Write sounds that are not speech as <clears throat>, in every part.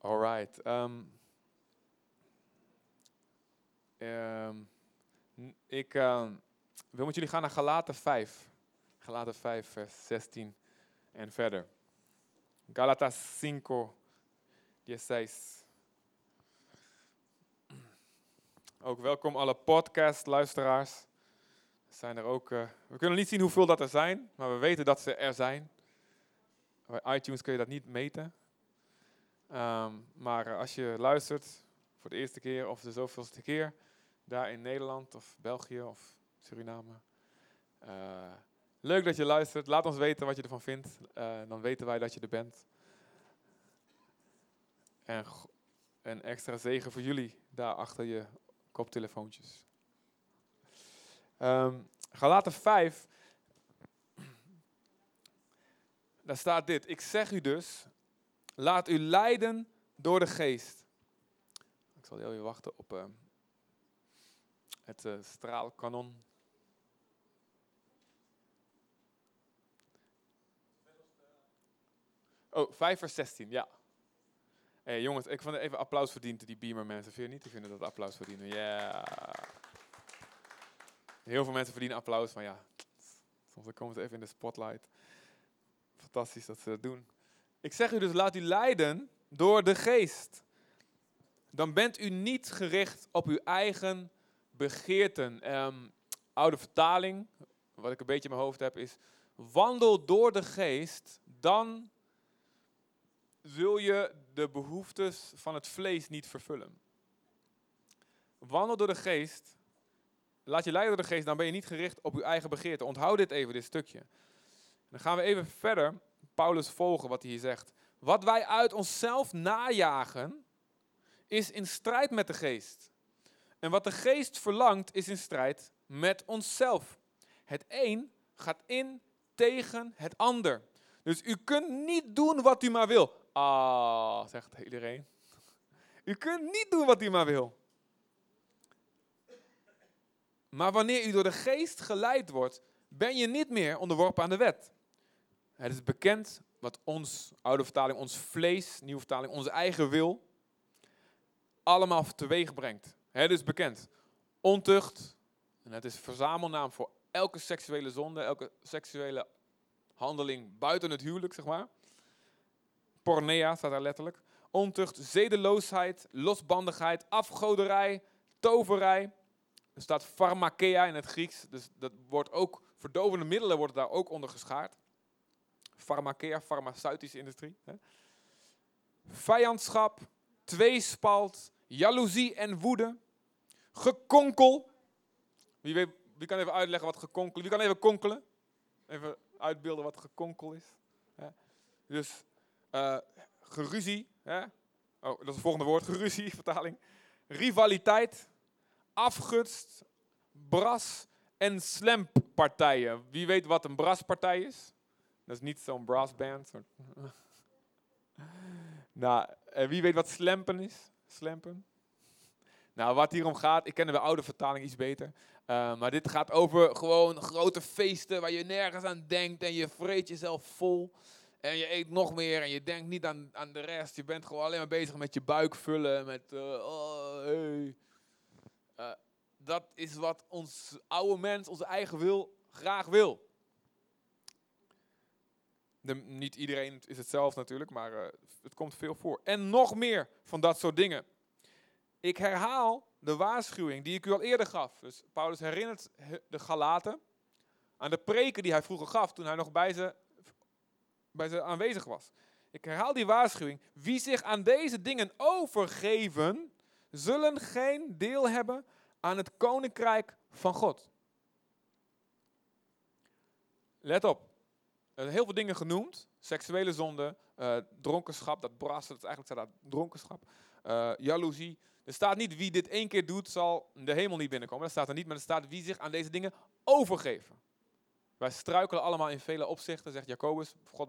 Alright. ehm, ehm, n- ik ehm, wil met jullie gaan naar Galaten 5. Galaten 5, vers 16 en verder. Galatas 5, 16. Ook welkom alle podcast-luisteraars. Zijn er ook, eh, we kunnen niet zien hoeveel dat er zijn, maar we weten dat ze er zijn. Bij iTunes kun je dat niet meten. Ehm, maar eh, als je luistert voor de eerste keer of de zoveelste keer, daar in Nederland of België of Suriname. eh, leuk dat je luistert. Laat ons weten wat je ervan vindt. Eh, dan weten wij dat je er bent. En een extra zegen voor jullie daar achter je koptelefoontjes. Ehm Galaten 5. <clears throat> Daar staat dit. Ik zeg u dus, laat u leiden door de geest. Ik zal heel even wachten op eh, het eh, straalkanon. Oh, 5 vers 16, ja. Hey, jongens, ik vond het even applaus verdiend, die Beamer mensen. Vind je niet? Die vinden dat applaus verdienen. Ja. Heel veel mensen verdienen applaus, maar ja, soms komen ze even in de spotlight. Fantastisch dat ze dat doen. Ik zeg u dus, laat u leiden door de geest. Dan bent u niet gericht op uw eigen begeerten. Ehm, oude vertaling, wat ik een beetje in mijn hoofd heb, is wandel door de geest, dan zul je de behoeftes van het vlees niet vervullen. Wandel door de geest, laat je leiden door de geest, dan ben je niet gericht op uw eigen begeerte. Onthoud dit even, dit stukje. Dan gaan we even verder Paulus volgen wat hij hier zegt. Wat wij uit onszelf najagen, is in strijd met de geest. En wat de geest verlangt, is in strijd met onszelf. Het een gaat in tegen het ander. Dus u kunt niet doen wat u maar wil. Ah, zegt iedereen. U kunt niet doen wat u maar wil. Maar wanneer u door de geest geleid wordt, ben je niet meer onderworpen aan de wet. Het is bekend wat ons, oude vertaling, ons vlees, nieuwe vertaling, onze eigen wil, allemaal teweeg brengt. Het is bekend. Ontucht, en het is verzamelnaam voor elke seksuele zonde, elke seksuele handeling buiten het huwelijk, zeg maar. Pornea staat daar letterlijk. Ontucht, zedeloosheid, losbandigheid, afgoderij, toverij. Er staat pharmakeia in het Grieks, dus dat wordt ook, verdovende middelen worden daar ook onder geschaard. Pharmakeia, farmaceutische industrie. Hè. Vijandschap, tweespalt, jaloezie en woede. Gekonkel. Wie, wie kan even uitleggen wat gekonkel? Wie kan even konkelen? Even uitbeelden wat gekonkel is. Hè. Dus eh, geruzie. Hè? Oh, dat is het volgende woord. <laughs> Geruzie, vertaling. Rivaliteit, afgunst, bras en slamppartijen. Wie weet wat een braspartij is? Dat is niet zo'n brassband. soort- <laughs> nou, wie weet wat slampen is? Slampen? Nou, wat hier om gaat, ik ken de oude vertaling iets beter. eh, maar dit gaat over gewoon grote feesten waar je nergens aan denkt en je vreet jezelf vol. En je eet nog meer en je denkt niet aan, aan de rest. Je bent gewoon alleen maar bezig met je buik vullen. Met, eh, oh, hey. Eh, dat is wat ons oude mens, onze eigen wil, graag wil. Niet iedereen is hetzelfde natuurlijk, maar eh, het komt veel voor. En nog meer van dat soort dingen. Ik herhaal de waarschuwing die ik u al eerder gaf. Dus Paulus herinnert he- de Galaten aan de preken die hij vroeger gaf toen hij nog bij ze, bij ze aanwezig was. Ik herhaal die waarschuwing. Wie zich aan deze dingen overgeven, zullen geen deel hebben aan het koninkrijk van God. Let op. Heel veel dingen genoemd. Seksuele zonde, eh, dronkenschap, dat brassen, dat is eigenlijk staat daar dronkenschap. eh jaloezie. Er staat niet wie dit één keer doet, zal de hemel niet binnenkomen. Dat staat er niet, maar er staat wie zich aan deze dingen overgeven. Wij struikelen allemaal in vele opzichten, zegt Jacobus. God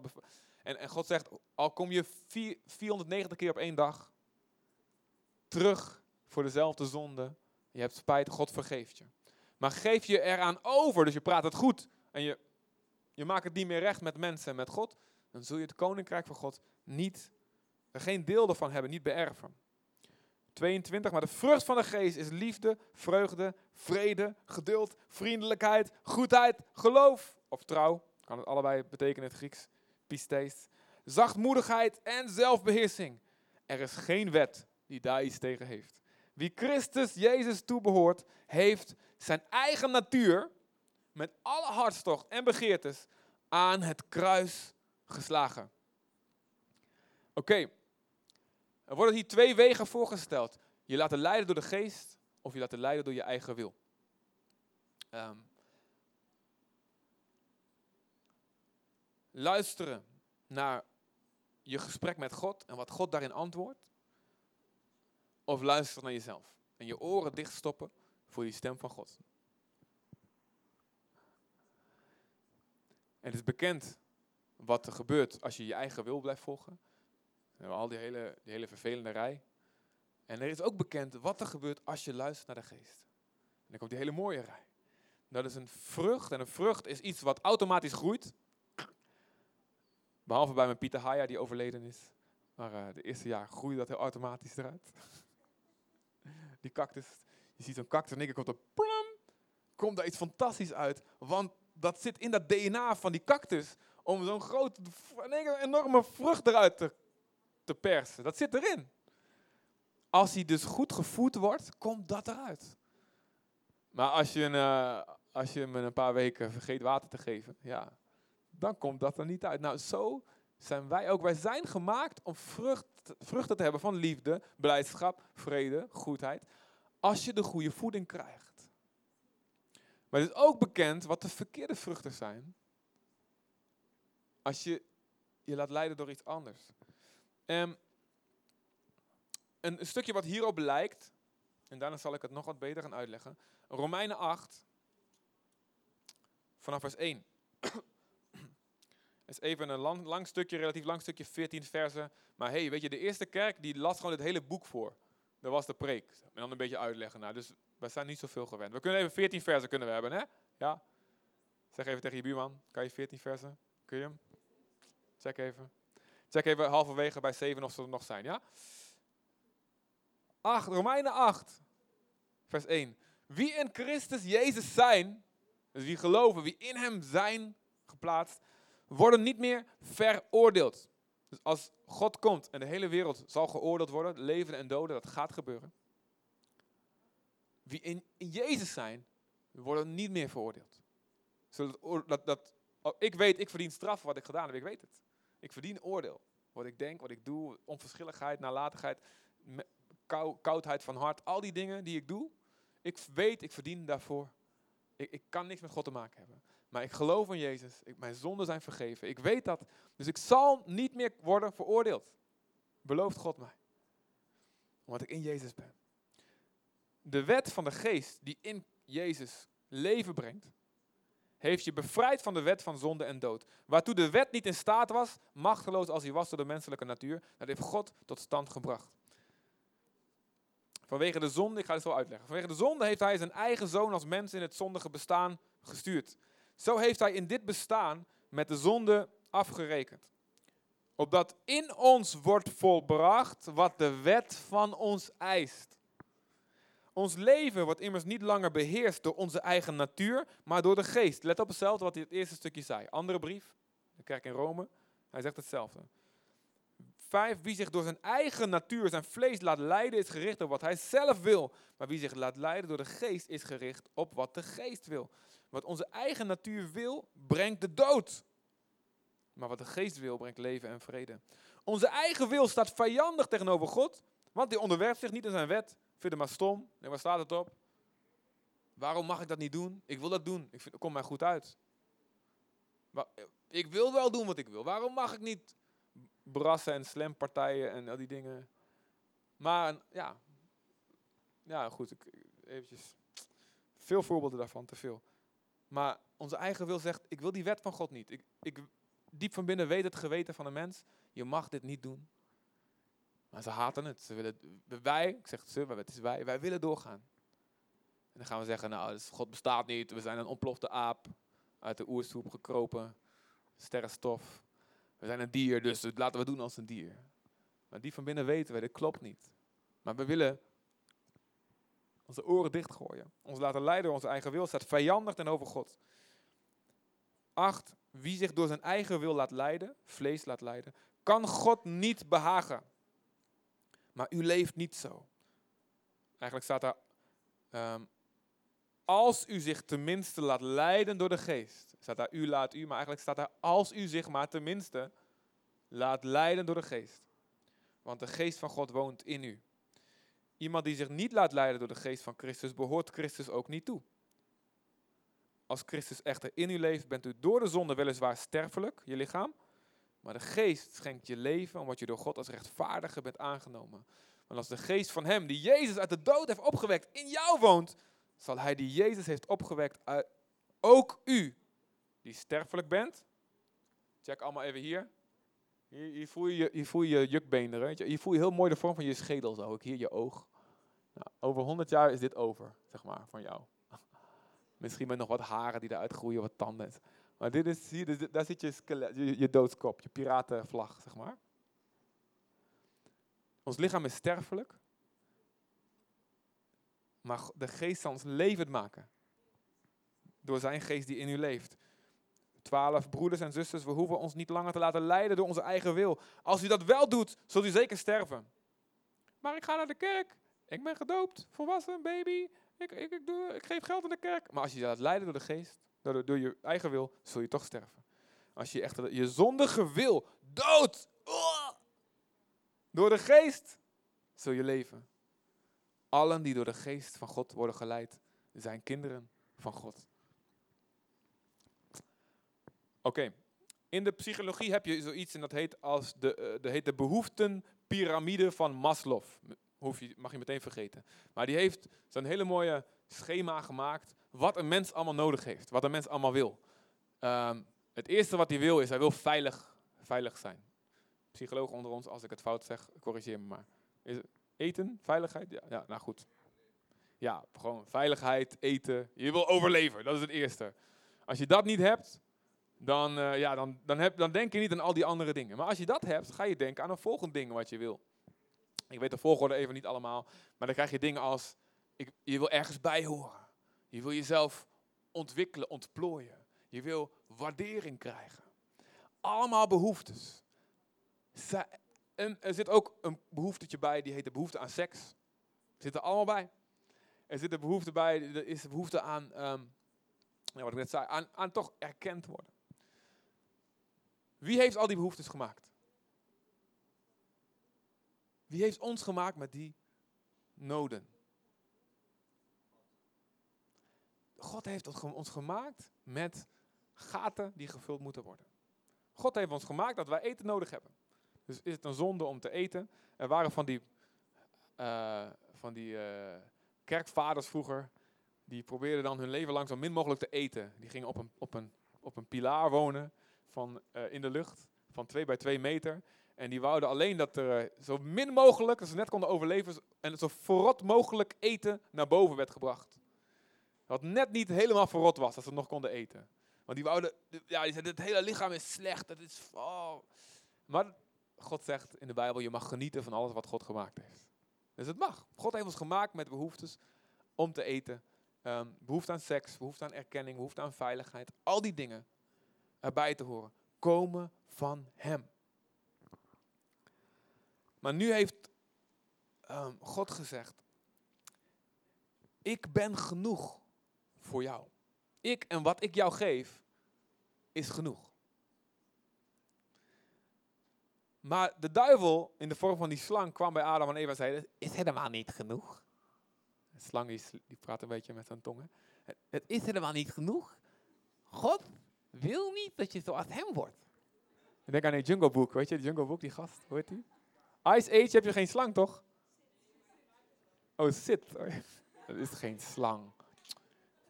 en, en God zegt, al kom je vier- 490 keer op één dag terug voor dezelfde zonde. Je hebt spijt, God vergeeft je. Maar geef je eraan over, dus je praat het goed. En je, je maakt het niet meer recht met mensen en met God. Dan zul je het koninkrijk van God niet er geen deel ervan hebben, niet beërven. 22, maar de vrucht van de geest is liefde, vreugde, vrede, geduld, vriendelijkheid, goedheid, geloof of trouw. Kan het allebei betekenen in het Grieks. Pistes. Zachtmoedigheid en zelfbeheersing. Er is geen wet die daar iets tegen heeft. Wie Christus Jezus toebehoort, heeft zijn eigen natuur met alle hartstocht en begeertes aan het kruis geslagen. Oké, er worden hier twee wegen voorgesteld. Je laten leiden door de geest of je laten leiden door je eigen wil. Ehm, luisteren naar je gesprek met God en wat God daarin antwoordt. Of luisteren naar jezelf en je oren dichtstoppen voor die stem van God. Het is bekend wat er gebeurt als je je eigen wil blijft volgen. Al die hele, die hele vervelende rij. En er is ook bekend wat er gebeurt als je luistert naar de geest. En dan komt die hele mooie rij. Dat is een vrucht. En een vrucht is iets wat automatisch groeit. Behalve bij mijn Pieter Haya die overleden is. Maar uh, de eerste jaar groeide dat heel automatisch eruit. <laughs> die cactus. Je ziet zo'n cactus en keer komt er plum. Komt daar iets fantastisch uit. Want dat zit in dat DNA van die cactus. Om zo'n grote, enorme vrucht eruit te te persen. Dat zit erin. Als hij dus goed gevoed wordt, komt dat eruit. Maar als je, uh, als je hem een paar weken vergeet water te geven, ja, dan komt dat er niet uit. Nou, zo zijn wij ook. Wij zijn gemaakt om vrucht, vruchten te hebben van liefde, blijdschap, vrede, goedheid. Als je de goede voeding krijgt. Maar het is ook bekend wat de verkeerde vruchten zijn. Als je je laat leiden door iets anders. Een, een, stukje wat hierop lijkt, en daarna zal ik het nog wat beter gaan uitleggen. Romeinen 8, vanaf vers 1. Het is even een lang, lang, stukje, relatief lang stukje, 14 versen. Maar hey, weet je, de eerste kerk die las gewoon het hele boek voor. Dat was de preek. En dan een beetje uitleggen. Nou, dus we zijn niet zoveel gewend. We kunnen even 14 versen kunnen we hebben, hè? Ja? Zeg even tegen je buurman, kan je 14 versen? Kun je hem? Check even. Check even halverwege bij 7 of ze er nog zijn, ja? 8, Romeinen 8, vers 1. Wie in Christus Jezus zijn, dus wie geloven, wie in hem zijn geplaatst, worden niet meer veroordeeld. Dus als God komt en de hele wereld zal geoordeeld worden, leven en doden, dat gaat gebeuren. Wie in, in Jezus zijn, worden niet meer veroordeeld. Zodat, dat, dat, oh, ik weet, ik verdien straf wat ik gedaan heb, ik weet het. Ik verdien oordeel. Wat ik denk, wat ik doe, onverschilligheid, nalatigheid, koudheid van hart, al die dingen die ik doe. Ik weet, ik verdien daarvoor. Ik, ik kan niks met God te maken hebben. Maar ik geloof in Jezus. Mijn zonden zijn vergeven. Ik weet dat. Dus ik zal niet meer worden veroordeeld. Belooft God mij. Omdat ik in Jezus ben. De wet van de geest die in Jezus leven brengt, heeft je bevrijd van de wet van zonde en dood. Waartoe de wet niet in staat was, machteloos als hij was door de menselijke natuur, dat heeft God tot stand gebracht. Vanwege de zonde, ik ga het zo uitleggen. Vanwege de zonde heeft hij zijn eigen zoon als mens in het zondige bestaan gestuurd. Zo heeft hij in dit bestaan met de zonde afgerekend. Opdat in ons wordt volbracht wat de wet van ons eist. Ons leven wordt immers niet langer beheerst door onze eigen natuur, maar door de geest. Let op hetzelfde wat hij het eerste stukje zei. Andere brief, de kerk in Rome, hij zegt hetzelfde. Vijf, wie zich door zijn eigen natuur, zijn vlees laat leiden, is gericht op wat hij zelf wil. Maar wie zich laat leiden door de geest, is gericht op wat de geest wil. Wat onze eigen natuur wil, brengt de dood. Maar wat de geest wil, brengt leven en vrede. Onze eigen wil staat vijandig tegenover God, want die onderwerpt zich niet in zijn wet vind het maar stom. Nee, waar staat het op? Waarom mag ik dat niet doen? Ik wil dat doen. Ik vind, komt mij goed uit. Maar, ik wil wel doen wat ik wil. Waarom mag ik niet brassen en slampartijen en al die dingen? Maar ja, ja goed, ik, eventjes. Veel voorbeelden daarvan, te veel. Maar onze eigen wil zegt, ik wil die wet van God niet. Ik, ik, diep van binnen weet het geweten van een mens, je mag dit niet doen. Maar ze haten het. Ze willen, wij, ik zeg ze, maar het is wij, wij willen doorgaan. En dan gaan we zeggen, nou, dus God bestaat niet. We zijn een ontplofte aap uit de oersoep gekropen. Sterrenstof. We zijn een dier, dus laten we doen als een dier. Maar die van binnen weten we, dit klopt niet. Maar we willen onze oren dichtgooien. Ons laten leiden door onze eigen wil staat vijandig tegenover God. Acht, wie zich door zijn eigen wil laat leiden, vlees laat leiden, kan God niet behagen. Maar u leeft niet zo. Eigenlijk staat daar, ehm, als u zich tenminste laat leiden door de geest. Staat daar u laat u, maar eigenlijk staat daar als u zich maar tenminste laat leiden door de geest. Want de geest van God woont in u. Iemand die zich niet laat leiden door de geest van Christus, behoort Christus ook niet toe. Als Christus echter in u leeft, bent u door de zonde weliswaar sterfelijk, je lichaam. Maar de geest schenkt je leven, omdat je door God als rechtvaardige bent aangenomen. Want als de geest van hem, die Jezus uit de dood heeft opgewekt, in jou woont, zal hij die Jezus heeft opgewekt, ook u, die sterfelijk bent. Check allemaal even hier. Hier, voel, je, hier voel je je jukbeenderen. Je. Hier voel je heel mooi de vorm van je schedel zo. Ook hier je oog. Nou, over 100 jaar is dit over, zeg maar, van jou. <laughs> Misschien met nog wat haren die eruit groeien, wat tanden. Maar dit is, hier, daar zit je, je, doodskop, je piratenvlag, zeg maar. Ons lichaam is sterfelijk. Maar de geest zal ons levend maken. Door zijn geest die in u leeft. Twaalf broeders en zusters, we hoeven ons niet langer te laten leiden door onze eigen wil. Als u dat wel doet, zult u zeker sterven. Maar ik ga naar de kerk. Ik ben gedoopt, volwassen, baby. Ik, ik, ik, doe, ik geef geld aan de kerk. Maar als je je laat leiden door de geest, door, door je eigen wil, zul je toch sterven. Als je echt je zondige wil dood door de geest, zul je leven. Allen die door de geest van God worden geleid, zijn kinderen van God. Oké, in de psychologie heb je zoiets en dat heet, als de, uh, de, heet de behoeftenpyramide van Maslow. Hoef je, mag je meteen vergeten. Maar die heeft zo'n hele mooie schema gemaakt wat een mens allemaal nodig heeft, wat een mens allemaal wil. Um, het eerste wat hij wil is, hij wil veilig, veilig zijn. Psycholoog onder ons, als ik het fout zeg, corrigeer me maar. Is eten, veiligheid? Ja, ja, nou goed. Ja, gewoon veiligheid, eten. Je wil overleven, dat is het eerste. Als je dat niet hebt, dan, uh, ja, dan, dan, heb, dan denk je niet aan al die andere dingen. Maar als je dat hebt, ga je denken aan een volgend ding wat je wil. Ik weet de volgorde even niet allemaal, maar dan krijg je dingen als, ik, je wil ergens bij horen. Je wil jezelf ontwikkelen, ontplooien. Je wil waardering krijgen. Allemaal behoeftes. En er zit ook een behoeftetje bij, die heet de behoefte aan seks. Zit er allemaal bij. Er zit een behoefte bij, er is de behoefte aan, um, wat ik net zei, aan, aan toch erkend worden. Wie heeft al die behoeftes gemaakt? Wie heeft ons gemaakt met die noden? God heeft ons gemaakt met gaten die gevuld moeten worden. God heeft ons gemaakt dat wij eten nodig hebben. Dus is het een zonde om te eten? Er waren van die, uh, van die uh, kerkvaders vroeger, die probeerden dan hun leven lang zo min mogelijk te eten. Die gingen op een, op een, op een pilaar wonen van, uh, in de lucht van 2 bij 2 meter. En die wouden alleen dat er zo min mogelijk, dat ze net konden overleven, en zo verrot mogelijk eten naar boven werd gebracht. Wat net niet helemaal verrot was, dat ze nog konden eten. Want die wouden, ja, die zeiden, het hele lichaam is slecht, het is. Maar God zegt in de Bijbel, je mag genieten van alles wat God gemaakt heeft. Dus het mag. God heeft ons gemaakt met behoeftes om te eten. Um, behoefte aan seks, behoefte aan erkenning, behoefte aan veiligheid. Al die dingen erbij te horen, komen van Hem. Maar nu heeft um, God gezegd, ik ben genoeg voor jou. Ik en wat ik jou geef, is genoeg. Maar de duivel in de vorm van die slang kwam bij Adam en Eva en zei, is helemaal niet genoeg. De slang die, die praat een beetje met zijn tongen. Het, het is helemaal niet genoeg. God wil niet dat je zoals hem wordt. Ik denk aan die Jungle Book, weet je, die Jungle Book, die gast, hoe heet die? Ice Age heb je geen slang, toch? Oh, zit. <laughs> Dat is geen slang.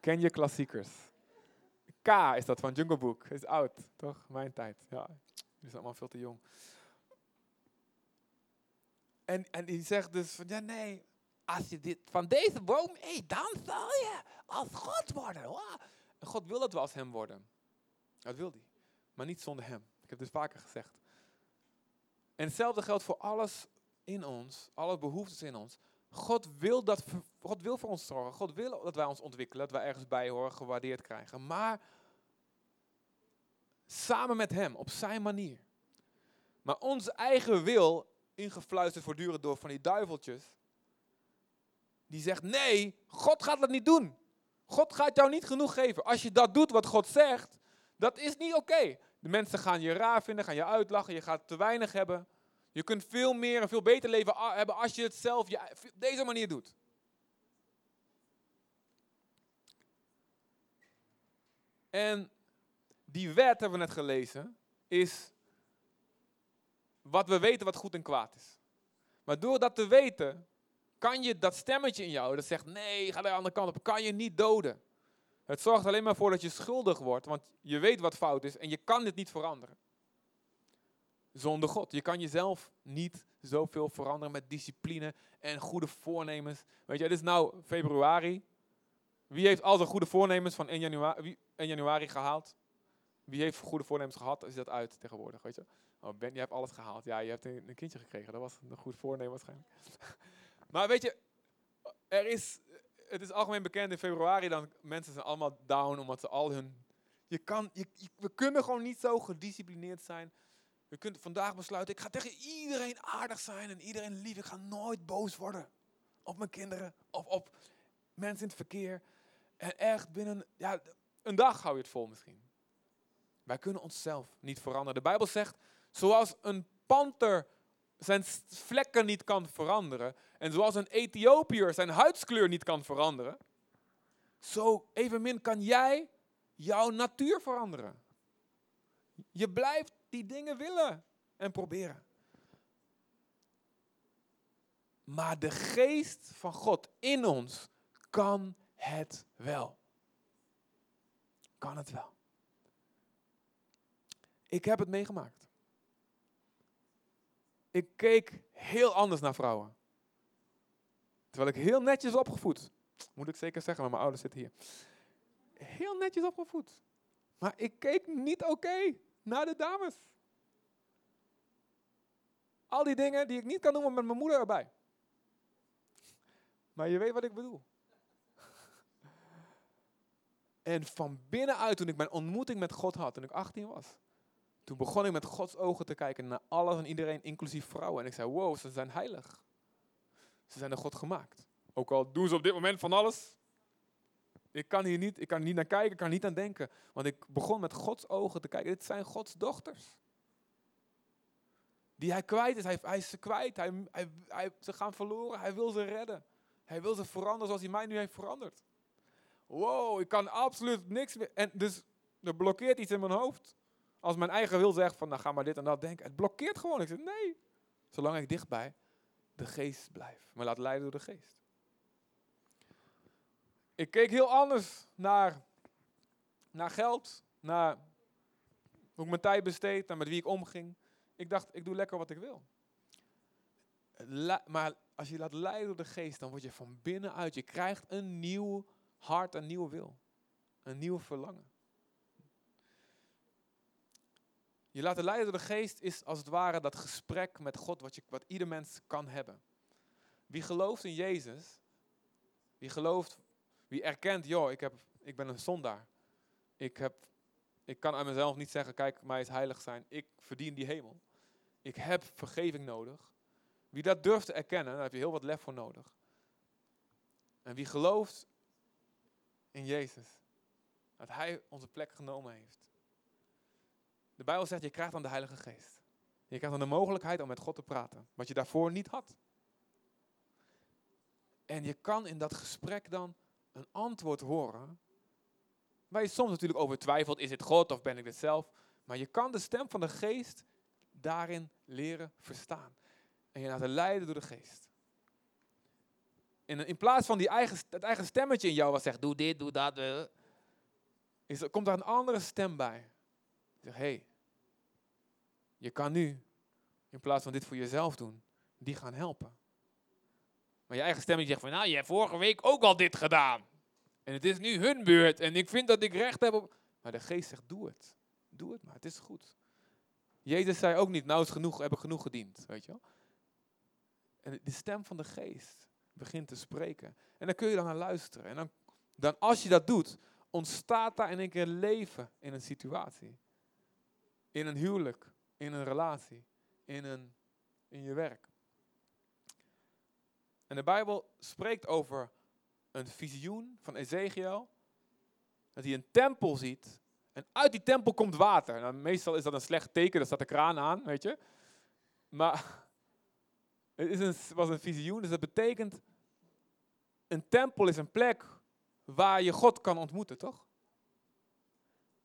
Ken je klassiekers? K is dat van Jungle Book. Is oud, toch? Mijn tijd. Ja, die is allemaal veel te jong. En, en die zegt dus van, ja nee, als je dit van deze boom eet, dan zal je als God worden. God wil dat we als hem worden. Dat wil hij. Maar niet zonder hem. Ik heb dit vaker gezegd. En hetzelfde geldt voor alles in ons, alle behoeftes in ons. God wil, dat, God wil voor ons zorgen. God wil dat wij ons ontwikkelen, dat wij ergens bij horen, gewaardeerd krijgen. Maar samen met Hem, op zijn manier. Maar onze eigen wil, ingefluisterd voortdurend door van die duiveltjes, die zegt: nee, God gaat dat niet doen. God gaat jou niet genoeg geven. Als je dat doet wat God zegt, dat is niet oké. De mensen gaan je raar vinden, gaan je uitlachen, je gaat te weinig hebben. Je kunt veel meer en veel beter leven hebben als je het zelf op deze manier doet. En die wet, hebben we net gelezen, is wat we weten wat goed en kwaad is. Maar door dat te weten, kan je dat stemmetje in jou dat zegt nee, ga de andere kant op, kan je niet doden. Het zorgt alleen maar voor dat je schuldig wordt, want je weet wat fout is en je kan dit niet veranderen. Zonder God. Je kan jezelf niet zoveel veranderen met discipline en goede voornemens. Weet je, het is nou februari. Wie heeft al zijn goede voornemens van 1 januari, 1 januari gehaald? Wie heeft goede voornemens gehad? Is dat uit tegenwoordig, weet je? Oh, Ben, je hebt alles gehaald. Ja, je hebt een, een kindje gekregen. Dat was een goed voornemen waarschijnlijk. <laughs> maar weet je, er is, het is algemeen bekend in februari dan mensen zijn allemaal down omdat ze al hun... Je kan, we kunnen gewoon niet zo gedisciplineerd zijn. Je kunt vandaag besluiten, ik ga tegen iedereen aardig zijn en iedereen lief. Ik ga nooit boos worden op mijn kinderen of op mensen in het verkeer. En echt binnen ja, een dag hou je het vol misschien. Wij kunnen onszelf niet veranderen. De Bijbel zegt, zoals een panter zijn vlekken niet kan veranderen. En zoals een Ethiopiër zijn huidskleur niet kan veranderen. Zo evenmin kan jij jouw natuur veranderen. Je blijft die dingen willen en proberen. Maar de geest van God in ons kan het wel. Kan het wel. Ik heb het meegemaakt. Ik keek heel anders naar vrouwen. Terwijl ik heel netjes opgevoed. Moet ik zeker zeggen, maar mijn ouders zitten hier. Heel netjes opgevoed. Maar ik keek niet oké naar de dames. Al die dingen die ik niet kan noemen met mijn moeder erbij. Maar je weet wat ik bedoel. <laughs> En van binnenuit, toen ik mijn ontmoeting met God had, toen ik 18 was, toen begon ik met Gods ogen te kijken naar alles en iedereen, inclusief vrouwen. En ik zei, wow, ze zijn heilig. Ze zijn door God gemaakt. Ook al doen ze op dit moment van alles. Ik kan hier niet, ik kan niet naar kijken, ik kan niet aan denken. Want ik begon met Gods ogen te kijken. Dit zijn Gods dochters. Die hij kwijt is. Hij, hij is ze kwijt. Hij, hij, hij, ze gaan verloren. Hij wil ze redden. Hij wil ze veranderen zoals hij mij nu heeft veranderd. Wow, ik kan absoluut niks meer. En dus er blokkeert iets in mijn hoofd. Als mijn eigen wil zegt van, nou ga maar dit en dat denken. Het blokkeert gewoon. Ik zeg, nee. Zolang ik dichtbij de geest blijf. Maar laat leiden door de geest. Ik keek heel anders naar, naar geld, naar hoe ik mijn tijd besteed, naar met wie ik omging. Ik dacht, ik doe lekker wat ik wil. maar als je laat leiden door de geest, dan word je van binnenuit, je krijgt een nieuw hart, een nieuwe wil. Een nieuw verlangen. Je laten leiden door de geest is als het ware dat gesprek met God wat, je, wat ieder mens kan hebben. Wie gelooft in Jezus, wie gelooft, wie erkent, joh, ik, heb, ik ben een zondaar. Ik, heb, ik kan aan mezelf niet zeggen, kijk, mij is heilig zijn. Ik verdien die hemel. Ik heb vergeving nodig. Wie dat durft te erkennen, daar heb je heel wat lef voor nodig. En wie gelooft in Jezus, dat Hij onze plek genomen heeft. De Bijbel zegt, je krijgt dan de Heilige Geest. Je krijgt dan de mogelijkheid om met God te praten, wat je daarvoor niet had. En je kan in dat gesprek dan een antwoord horen, waar je soms natuurlijk over twijfelt, is het God of ben ik dit zelf? Maar je kan de stem van de Geest daarin leren verstaan. En je laten leiden door de Geest. En in plaats van die eigen, het eigen stemmetje in jou wat zegt, doe dit, doe dat, eh, is, komt daar een andere stem bij. Zeg, hé, hey, je kan nu, in plaats van dit voor jezelf doen, die gaan helpen. Maar je eigen stemmetje zegt van, nou, je hebt vorige week ook al dit gedaan. En het is nu hun beurt en ik vind dat ik recht heb op... Maar de geest zegt, doe het. Doe het maar, het is goed. Jezus zei ook niet, nou is genoeg, heb ik genoeg gediend, weet je wel. En de stem van de geest begint te spreken. En dan kun je dan naar luisteren. En dan, dan als je dat doet, ontstaat daar in één keer leven in een situatie. In een huwelijk, in een relatie, in, een, in je werk. En de Bijbel spreekt over een visioen van Ezekiel. Dat hij een tempel ziet. En uit die tempel komt water. Nou, meestal is dat een slecht teken, daar staat de kraan aan, weet je. Maar <laughs> het is een, was een visioen, dus dat betekent... Een tempel is een plek waar je God kan ontmoeten, toch?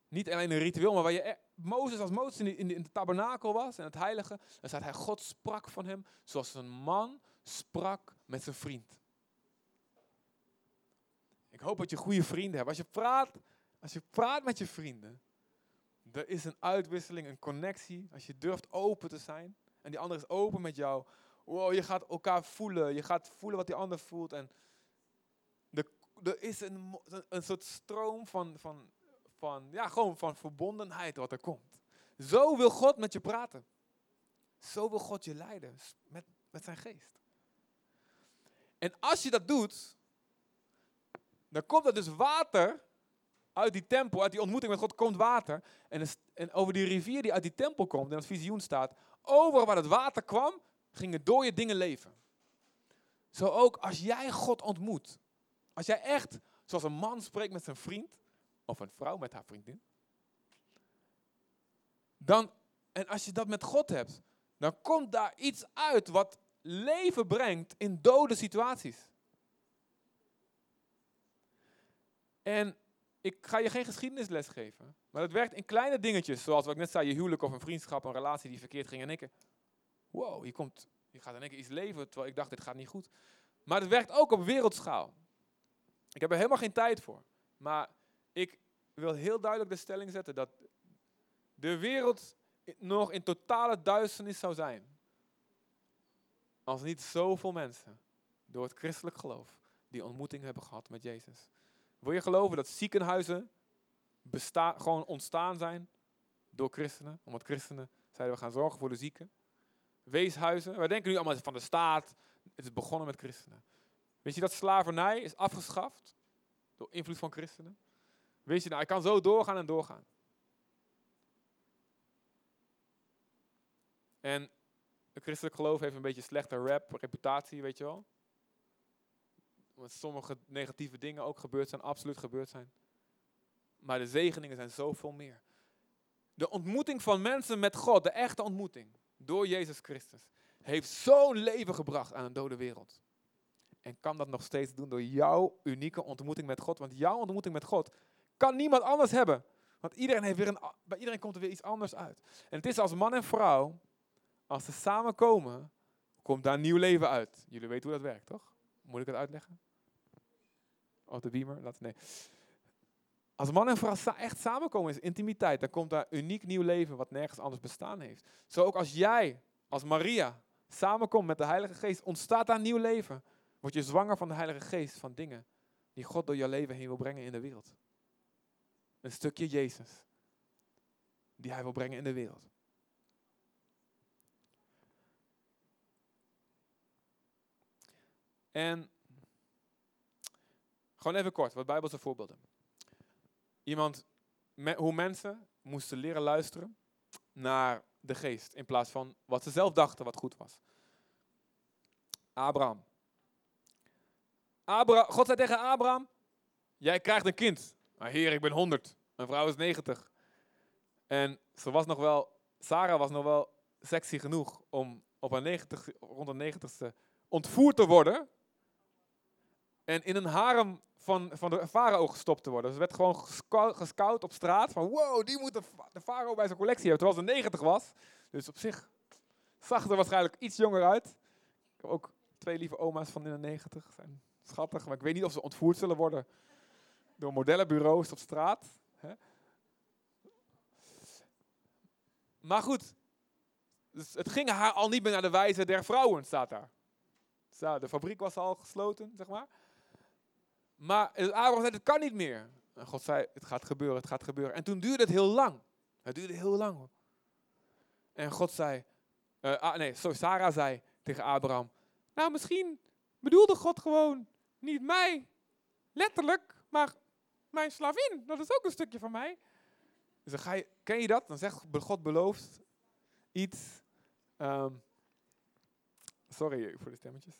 Niet alleen een ritueel, maar waar je... Mozes, als Mozes in de, in de tabernakel was, en het heilige, dan staat hij, God sprak van hem zoals een man sprak met zijn vriend. Ik hoop dat je goede vrienden hebt. Als je praat, als je praat met je vrienden, er is een uitwisseling, een connectie. Als je durft open te zijn en die ander is open met jou. Wow, je gaat elkaar voelen. Je gaat voelen wat die ander voelt. En er, er is een, een soort stroom van, van, van, ja, gewoon van verbondenheid wat er komt. Zo wil God met je praten. Zo wil God je leiden met, met zijn geest. En als je dat doet, dan komt er dus water uit die tempel, uit die ontmoeting met God komt water. En, en over die rivier die uit die tempel komt, en het visioen staat, over waar het water kwam, gingen door je dingen leven. Zo ook als jij God ontmoet. Als jij echt, zoals een man spreekt met zijn vriend, of een vrouw met haar vriendin. Dan, en als je dat met God hebt, dan komt daar iets uit wat leven brengt in dode situaties. En ik ga je geen geschiedenisles geven, maar het werkt in kleine dingetjes, zoals wat ik net zei, je huwelijk of een vriendschap, een relatie die verkeerd ging en ik, wow, je, komt, je gaat in één keer iets leven, terwijl ik dacht, dit gaat niet goed. Maar het werkt ook op wereldschaal. Ik heb er helemaal geen tijd voor, maar ik wil heel duidelijk de stelling zetten dat de wereld nog in totale duisternis zou zijn als niet zoveel mensen door het christelijk geloof die ontmoeting hebben gehad met Jezus. Wil je geloven dat ziekenhuizen gewoon ontstaan zijn door christenen? Omdat christenen zeiden we gaan zorgen voor de zieken. Weeshuizen, wij denken nu allemaal van de staat. Het is begonnen met christenen. Weet je dat slavernij is afgeschaft door invloed van christenen? Weet je nou, ik kan zo doorgaan en doorgaan. En het christelijk geloof heeft een beetje slechte rap, reputatie, weet je wel. Want sommige negatieve dingen ook gebeurd zijn, absoluut gebeurd zijn. Maar de zegeningen zijn zoveel meer. De ontmoeting van mensen met God, de echte ontmoeting, door Jezus Christus, heeft zo'n leven gebracht aan een dode wereld. En kan dat nog steeds doen door jouw unieke ontmoeting met God. Want jouw ontmoeting met God kan niemand anders hebben. Want iedereen heeft weer een, bij iedereen komt er weer iets anders uit. En het is als man en vrouw als ze samenkomen, komt daar nieuw leven uit. Jullie weten hoe dat werkt, toch? Moet ik het uitleggen? Of de beamer? Laat, nee. Als man en vrouw echt samenkomen is intimiteit, dan komt daar uniek nieuw leven wat nergens anders bestaan heeft. Zo ook als jij, als Maria, samenkomt met de Heilige Geest, ontstaat daar nieuw leven. Word je zwanger van de Heilige Geest, van dingen die God door je leven heen wil brengen in de wereld. Een stukje Jezus, die Hij wil brengen in de wereld. En gewoon even kort, wat bijbelse voorbeelden. Iemand, hoe mensen moesten leren luisteren naar de geest in plaats van wat ze zelf dachten wat goed was. Abraham. Abra God zei tegen Abraham, jij krijgt een kind. Maar heer, ik ben 100. Mijn vrouw is 90. En ze was nog wel, Sarah was nog wel sexy genoeg om op haar 90, rond de 90ste ontvoerd te worden en in een harem van, van de farao gestopt te worden. Dus er werd gewoon gescout op straat van wow, die moet de, de farao bij zijn collectie hebben, terwijl ze 90 was. Dus op zich zag er waarschijnlijk iets jonger uit. Ik heb ook twee lieve oma's van in de 90, zijn schattig, maar ik weet niet of ze ontvoerd zullen worden door modellenbureaus op straat. Hè? Maar goed, dus het ging haar al niet meer naar de wijze der vrouwen, staat daar. De fabriek was al gesloten, zeg maar. Maar Abraham zei, het kan niet meer. En God zei, het gaat gebeuren, het gaat gebeuren. En toen duurde het heel lang. Het duurde heel lang. En God zei, ah, nee, sorry, Sarah zei tegen Abraham, nou misschien bedoelde God gewoon niet mij, letterlijk, maar mijn slavin, dat is ook een stukje van mij. Dus ga je, ken je dat? Dan zegt God belooft iets. Um, sorry voor de stemmetjes.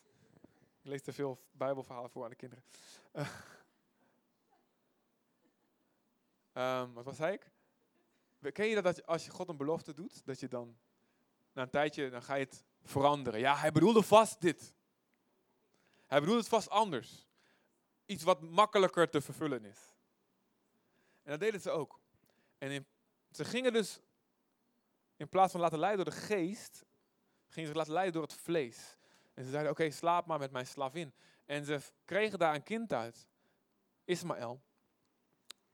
Ik lees te veel bijbelverhalen voor aan de kinderen. Uh, um, wat zei ik? Ken je dat, dat als je God een belofte doet, dat je dan na een tijdje, dan ga je het veranderen. Ja, hij bedoelde vast dit. Hij bedoelde het vast anders. Iets wat makkelijker te vervullen is. En dat deden ze ook. En ze gingen dus, in plaats van laten leiden door de geest, gingen ze laten leiden door het vlees. En ze zeiden, oké, slaap maar met mijn slavin. En ze kregen daar een kind uit, Ismaël.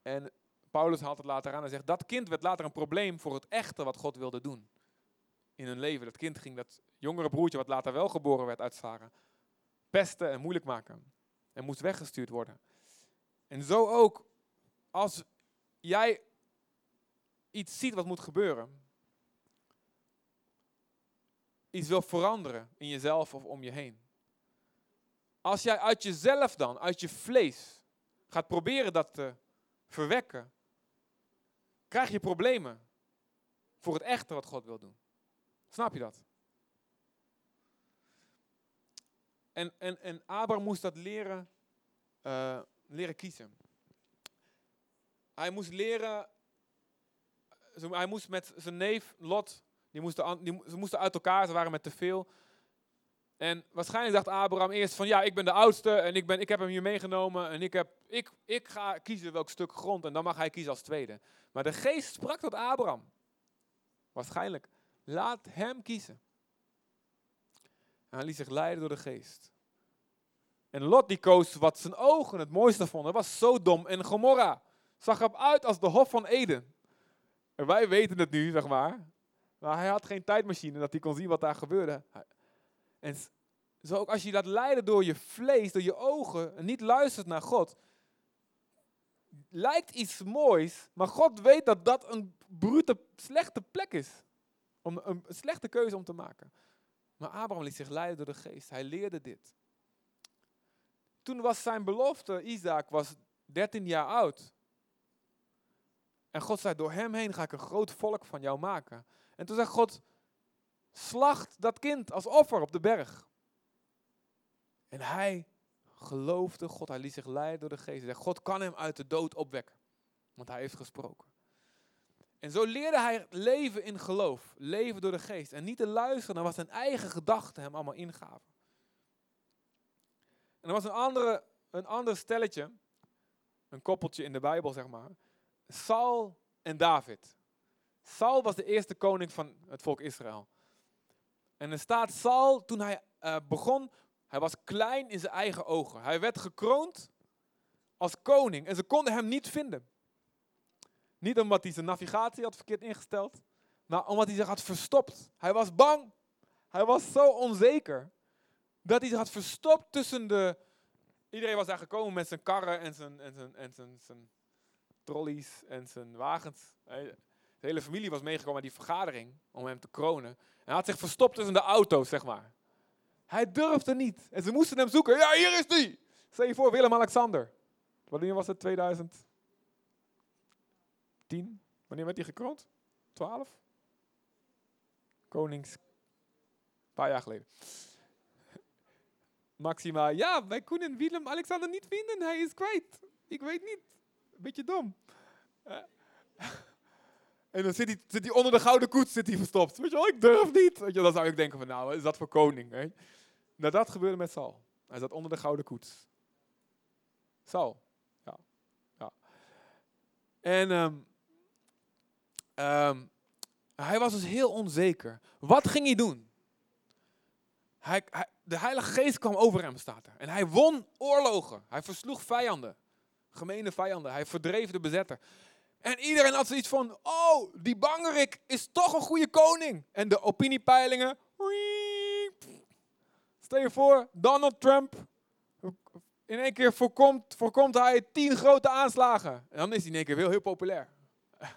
En Paulus haalt het later aan en zegt, dat kind werd later een probleem voor het echte wat God wilde doen. In hun leven. Dat kind ging dat jongere broertje, wat later wel geboren werd uit Sarah, pesten en moeilijk maken. En moest weggestuurd worden. En zo ook, als jij iets ziet wat moet gebeuren, iets wil veranderen in jezelf of om je heen. Als jij uit jezelf dan, uit je vlees, gaat proberen dat te verwekken, krijg je problemen voor het echte wat God wil doen. Snap je dat? En, en, en Abraham moest dat leren, uh, leren kiezen. Hij moest leren, hij moest met zijn neef Lot, die moesten, die, ze moesten uit elkaar, ze waren met te veel. En waarschijnlijk dacht Abraham eerst van ja, ik ben de oudste en ik, ben, ik heb hem hier meegenomen en ik, heb, ik, ik ga kiezen welk stuk grond en dan mag hij kiezen als tweede. Maar de geest sprak tot Abraham. Waarschijnlijk. Laat hem kiezen. En hij liet zich leiden door de geest. En Lot die koos wat zijn ogen het mooiste vonden. Was Sodom en Gomorra. Zag er uit als de Hof van Eden. En wij weten het nu, zeg maar. Maar hij had geen tijdmachine dat hij kon zien wat daar gebeurde. En zo ook als je laat leiden door je vlees, door je ogen, en niet luistert naar God, lijkt iets moois, maar God weet dat dat een brute, slechte plek is. Om een, slechte keuze om te maken. Maar Abraham liet zich leiden door de geest. Hij leerde dit. Toen was zijn belofte, Isaac was 13 jaar oud. En God zei, door hem heen ga ik een groot volk van jou maken. En toen zei God, slacht dat kind als offer op de berg. En hij geloofde God, hij liet zich leiden door de geest. God kan hem uit de dood opwekken, want hij heeft gesproken. En zo leerde hij leven in geloof, leven door de geest. En niet te luisteren naar wat zijn eigen gedachten hem allemaal ingaven. En er was een, andere, een ander stelletje, een koppeltje in de Bijbel zeg maar. Saul en David. Saul was de eerste koning van het volk Israël. En er staat Saul, toen hij uh, begon, hij was klein in zijn eigen ogen. Hij werd gekroond als koning en ze konden hem niet vinden. Niet omdat hij zijn navigatie had verkeerd ingesteld, maar omdat hij zich had verstopt. Hij was bang. Hij was zo onzeker dat hij zich had verstopt tussen de. Iedereen was daar gekomen met zijn karren en zijn, en zijn, en zijn, zijn trolleys en zijn wagens. De hele familie was meegekomen naar die vergadering om hem te kronen. En hij had zich verstopt tussen de auto's, zeg maar. Hij durfde niet. En ze moesten hem zoeken. Ja, hier is hij. Stel je voor, Willem-Alexander. Wanneer was het? 2010? Wanneer werd hij gekroond? 12? Konings. Een paar jaar geleden. <laughs> Maxima, ja, wij kunnen Willem-Alexander niet vinden. Hij is kwijt. Ik weet niet. Beetje dom. Uh. <laughs> En dan zit hij, zit onder de gouden koets zit hij verstopt. Weet je wel, ik durf niet. Weet je, dan zou ik denken van, nou, is dat voor koning? Hè? Nou, dat gebeurde met Saul. Hij zat onder de gouden koets. Saul. Ja. ja. En um, um, hij was dus heel onzeker. Wat ging hij doen? Hij, de Heilige Geest kwam over hem, staat er. En hij won oorlogen. Hij versloeg vijanden. Gemene vijanden. Hij verdreef de bezetter. En iedereen had zoiets van, oh, die bangerik is toch een goede koning. En de opiniepeilingen, stel je voor, Donald Trump, in één keer voorkomt, voorkomt hij tien grote aanslagen. En dan is hij in één keer heel, heel populair. <laughs>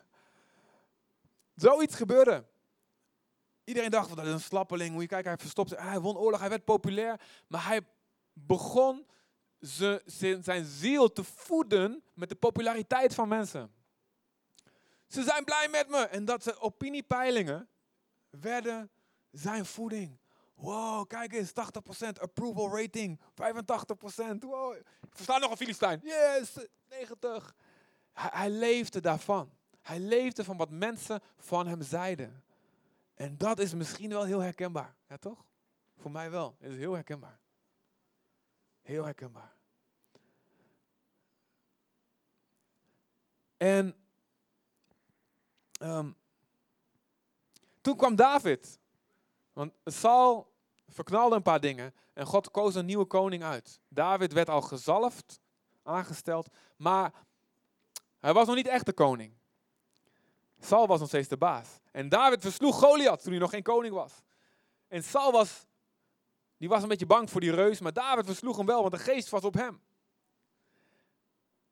Zoiets gebeurde. Iedereen dacht, dat is een slappeling. Moet je kijken, hij verstopt zich. Hij won oorlog, hij werd populair. Maar hij begon zijn ziel te voeden met de populariteit van mensen. Ze zijn blij met me. En dat ze opiniepeilingen werden zijn voeding. Wow, kijk eens, 80% approval rating, 85%. Wow, ik versta nog een Filistijn. Yes, 90. Hij, hij leefde daarvan. Hij leefde van wat mensen van hem zeiden. En dat is misschien wel heel herkenbaar. Ja, toch? Voor mij wel. Het is heel herkenbaar. Heel herkenbaar. En um, toen kwam David. Want Saul verknalde een paar dingen en God koos een nieuwe koning uit. David werd al gezalfd, aangesteld, maar hij was nog niet echt de koning. Saul was nog steeds de baas. En David versloeg Goliath toen hij nog geen koning was. En Saul was, die was een beetje bang voor die reus, maar David versloeg hem wel, want de geest was op hem.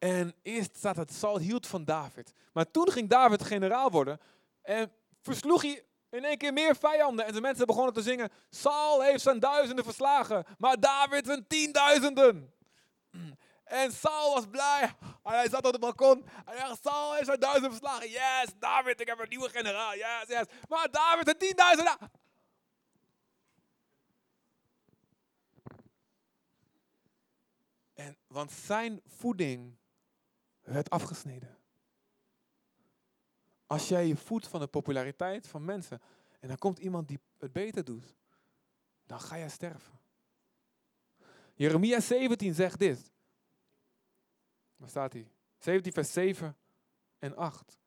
En eerst staat het, Saul hield van David. Maar toen ging David generaal worden en versloeg hij in één keer meer vijanden. En de mensen begonnen te zingen, Saul heeft zijn duizenden verslagen, maar David zijn tienduizenden. En Saul was blij. En hij zat op het balkon. En hij dacht, Saul heeft zijn duizenden verslagen. Yes, David, ik heb een nieuwe generaal. Yes, yes. Maar David zijn tienduizenden. En, want zijn voeding werd afgesneden. Als jij je voedt van de populariteit van mensen en dan komt iemand die het beter doet, dan ga jij sterven. Jeremia 17 zegt dit. Waar staat hij? 17 vers 7 en 8.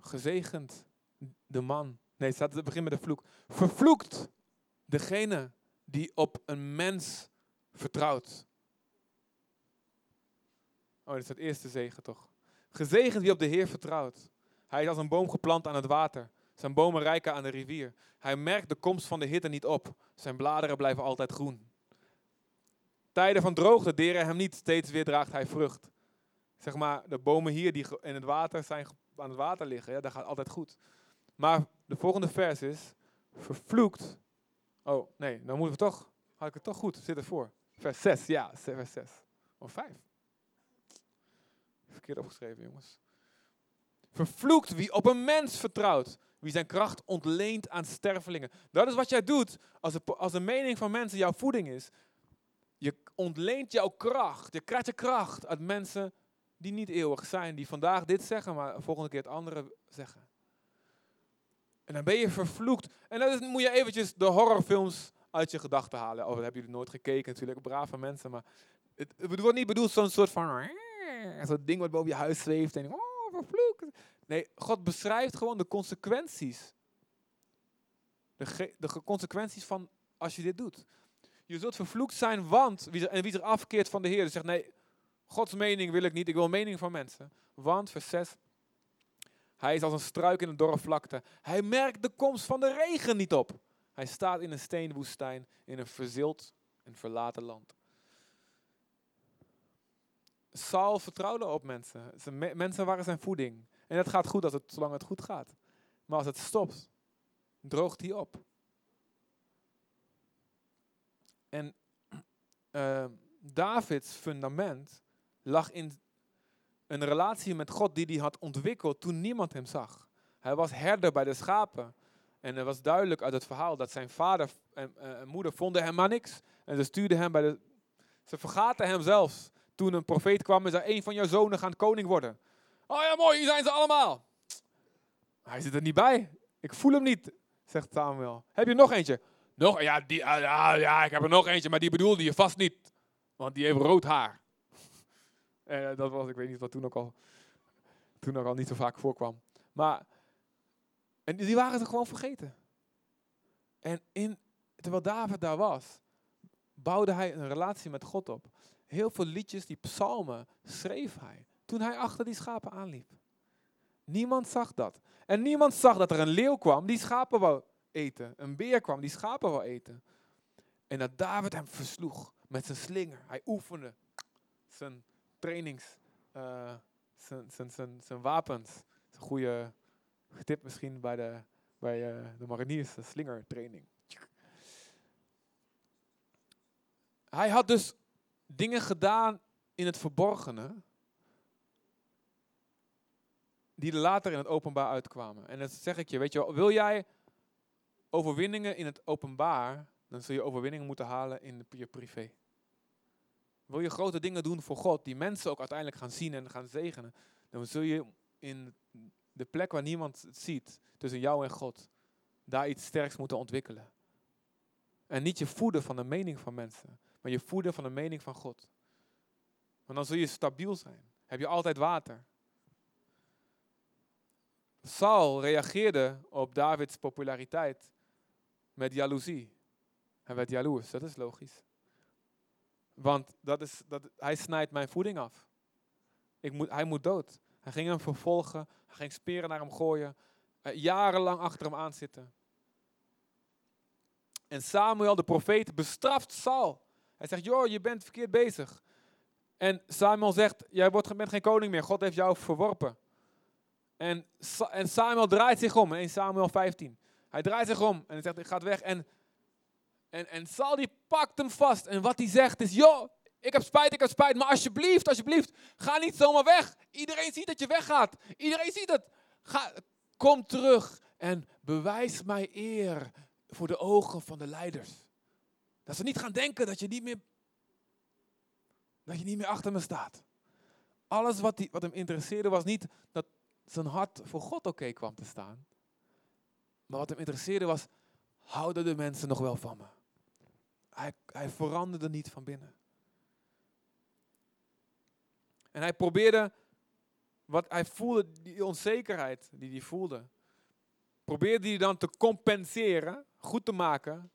Gezegend de man. Nee, het, staat, het begint met de vloek. Vervloekt degene die op een mens vertrouwt. Oh, dit is het eerste zegen toch? Gezegend wie op de Heer vertrouwt. Hij is als een boom geplant aan het water. Zijn bomen rijken aan de rivier. Hij merkt de komst van de hitte niet op. Zijn bladeren blijven altijd groen. Tijden van droogte deren hem niet. Steeds weer draagt hij vrucht. Zeg maar, de bomen hier die in het water zijn, aan het water liggen, ja, dat gaat altijd goed. Maar de volgende vers is, vervloekt. Oh, nee, dan moeten we toch, had ik het toch goed, zit ervoor. Vers 6, ja, vers 6. Of 5. Verkeerd opgeschreven, jongens. Vervloekt wie op een mens vertrouwt. Wie zijn kracht ontleent aan stervelingen. Dat is wat jij doet als de, als de mening van mensen jouw voeding is. Je ontleent jouw kracht. Je krijgt je kracht uit mensen die niet eeuwig zijn. Die vandaag dit zeggen, maar volgende keer het andere zeggen. En dan ben je vervloekt. En dan moet je eventjes de horrorfilms uit je gedachten halen. Oh, dat hebben jullie nooit gekeken natuurlijk. Brave mensen. Maar het, het wordt niet bedoeld zo'n soort van... Zo'n ding wat boven je huis zweeft. En oh, vervloekt. Nee, God beschrijft gewoon de consequenties. De, de consequenties van als je dit doet. Je zult vervloekt zijn, want wie, en wie zich afkeert van de Heer, zegt nee, Gods mening wil ik niet, ik wil mening van mensen. Want, vers 6, hij is als een struik in een dorre vlakte. Hij merkt de komst van de regen niet op. Hij staat in een steenwoestijn, in een verzild en verlaten land. Saul vertrouwde op mensen. Mensen waren zijn voeding. En het gaat goed als het, zolang het goed gaat. Maar als het stopt, droogt hij op. En uh, <clears throat> Davids fundament lag in een relatie met God die hij had ontwikkeld toen niemand hem zag. Hij was herder bij de schapen. En het was duidelijk uit het verhaal dat zijn vader en, uh, moeder vonden hem maar niks. En ze stuurden hem bij de... Ze vergaten hem zelfs. Toen een profeet kwam en zei, een van jouw zonen gaat koning worden. Oh ja, mooi, hier zijn ze allemaal. Hij zit er niet bij. Ik voel hem niet, zegt Samuel. Heb je nog eentje? Nog, ja, die, ah, ja, ja, ik heb er nog eentje, maar die bedoelde je vast niet. Want die heeft rood haar. <laughs> En dat was, ik weet niet wat toen ook al, toen ook al niet zo vaak voorkwam. Maar, en die waren ze gewoon vergeten. En in, terwijl David daar was, bouwde hij een relatie met God op. Heel veel liedjes, die psalmen, schreef hij toen hij achter die schapen aanliep. Niemand zag dat. En niemand zag dat er een leeuw kwam die schapen wou eten. Een beer kwam die schapen wou eten. En dat David hem versloeg met zijn slinger. Hij oefende zijn trainings, uh, zijn, zijn, zijn, zijn wapens. Goede tip misschien bij de, bij uh, de mariniers, de slingertraining. Hij had dus dingen gedaan in het verborgene, die er later in het openbaar uitkwamen. En dat zeg ik je, weet je wel, wil jij overwinningen in het openbaar, dan zul je overwinningen moeten halen in je privé. Wil je grote dingen doen voor God, die mensen ook uiteindelijk gaan zien en gaan zegenen, dan zul je in de plek waar niemand het ziet, tussen jou en God, daar iets sterks moeten ontwikkelen. En niet je voeden van de mening van mensen, maar je voeden van de mening van God. Want dan zul je stabiel zijn. Heb je altijd water. Saul reageerde op Davids populariteit met jaloezie. Hij werd jaloers, dat is logisch. Want dat is, dat, hij snijdt mijn voeding af. Ik moet, hij moet dood. Hij ging hem vervolgen, hij ging speren naar hem gooien, uh, jarenlang achter hem aanzitten. En Samuel, de profeet, bestraft Saul. Hij zegt, joh, je bent verkeerd bezig. En Samuel zegt, jij wordt, bent geen koning meer, God heeft jou verworpen. En, en Samuel draait zich om, 1 Samuel 15. Hij draait zich om en hij zegt, ik ga weg. En, en, en Saul die pakt hem vast. En wat hij zegt is, joh, ik heb spijt, ik heb spijt, maar alsjeblieft, alsjeblieft, ga niet zomaar weg. Iedereen ziet dat je weggaat. Iedereen ziet het. Ga, kom terug en bewijs mij eer voor de ogen van de leiders. Dat ze niet gaan denken dat je niet meer, dat je niet meer achter me staat. Alles wat, die, wat hem interesseerde was niet dat zijn hart voor God oké kwam te staan. Maar wat hem interesseerde was, houden de mensen nog wel van me? Hij, hij veranderde niet van binnen. En hij probeerde, wat hij voelde, die onzekerheid die hij voelde, probeerde hij dan te compenseren, goed te maken,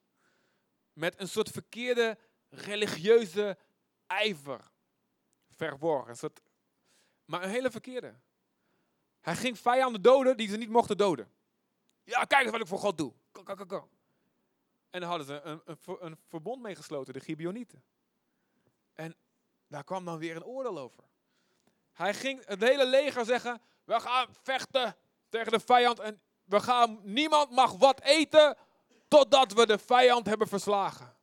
met een soort verkeerde religieuze ijver. Soort, maar een hele verkeerde. Hij ging vijanden doden die ze niet mochten doden. Ja, kijk eens wat ik voor God doe. En dan hadden ze een, een, een verbond mee gesloten, de Gibeonieten. En daar kwam dan weer een oordeel over. Hij ging het hele leger zeggen, we gaan vechten tegen de vijand en we gaan, niemand mag wat eten totdat we de vijand hebben verslagen.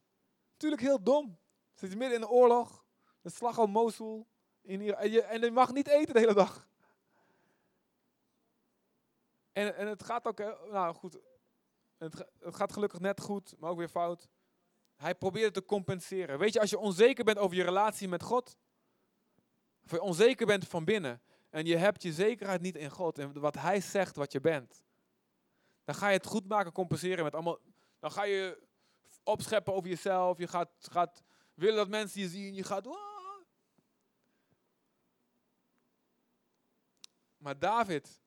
Natuurlijk heel dom. Zit midden in een oorlog, de slag om Mosul, in en, je, en mag niet eten de hele dag. En, en het gaat ook, nou goed, het, het gaat gelukkig net goed, maar ook weer fout. Hij probeert te compenseren. Weet je, als je onzeker bent over je relatie met God, of je onzeker bent van binnen en je hebt je zekerheid niet in God en wat Hij zegt wat je bent, dan ga je het goed maken, compenseren met allemaal. Dan ga je opscheppen over jezelf. Je gaat, gaat willen dat mensen je zien. Je gaat. Maar David, moet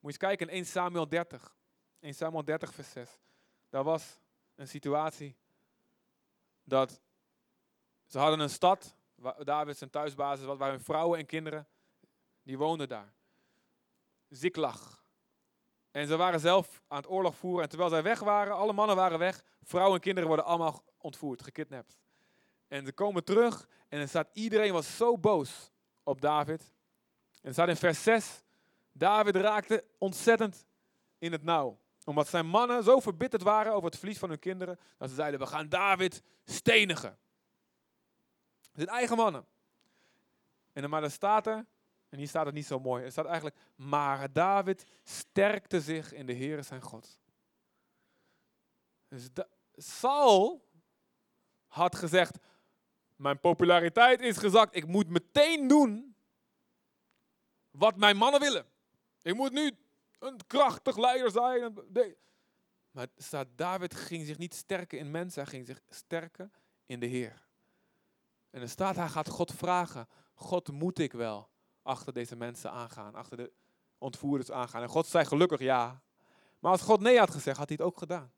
je eens kijken in 1 Samuel 30. 1 Samuel 30, vers 6. Daar was een situatie dat ze hadden een stad David zijn thuisbasis was, waren vrouwen en kinderen, die woonden daar. Ziklag. En ze waren zelf aan het oorlog voeren. En terwijl zij weg waren, alle mannen waren weg, vrouwen en kinderen worden allemaal ontvoerd, gekidnapt. En ze komen terug en er staat, iedereen was zo boos op David. En er staat in vers 6, David raakte ontzettend in het nauw. Omdat zijn mannen zo verbitterd waren over het verlies van hun kinderen, dat ze zeiden, we gaan David stenigen. Zijn eigen mannen. En dan maar er staat er, en hier staat het niet zo mooi, er staat eigenlijk, maar David sterkte zich in de Heer zijn God. Dus Saul had gezegd, mijn populariteit is gezakt, ik moet meteen doen wat mijn mannen willen. Ik moet nu een krachtig leider zijn. Maar staat, David ging zich niet sterken in mensen, hij ging zich sterken in de Heer. En er staat, hij gaat God vragen. God, moet ik wel achter deze mensen aangaan, achter de ontvoerders aangaan? En God zei gelukkig ja. Maar als God nee had gezegd, had hij het ook gedaan.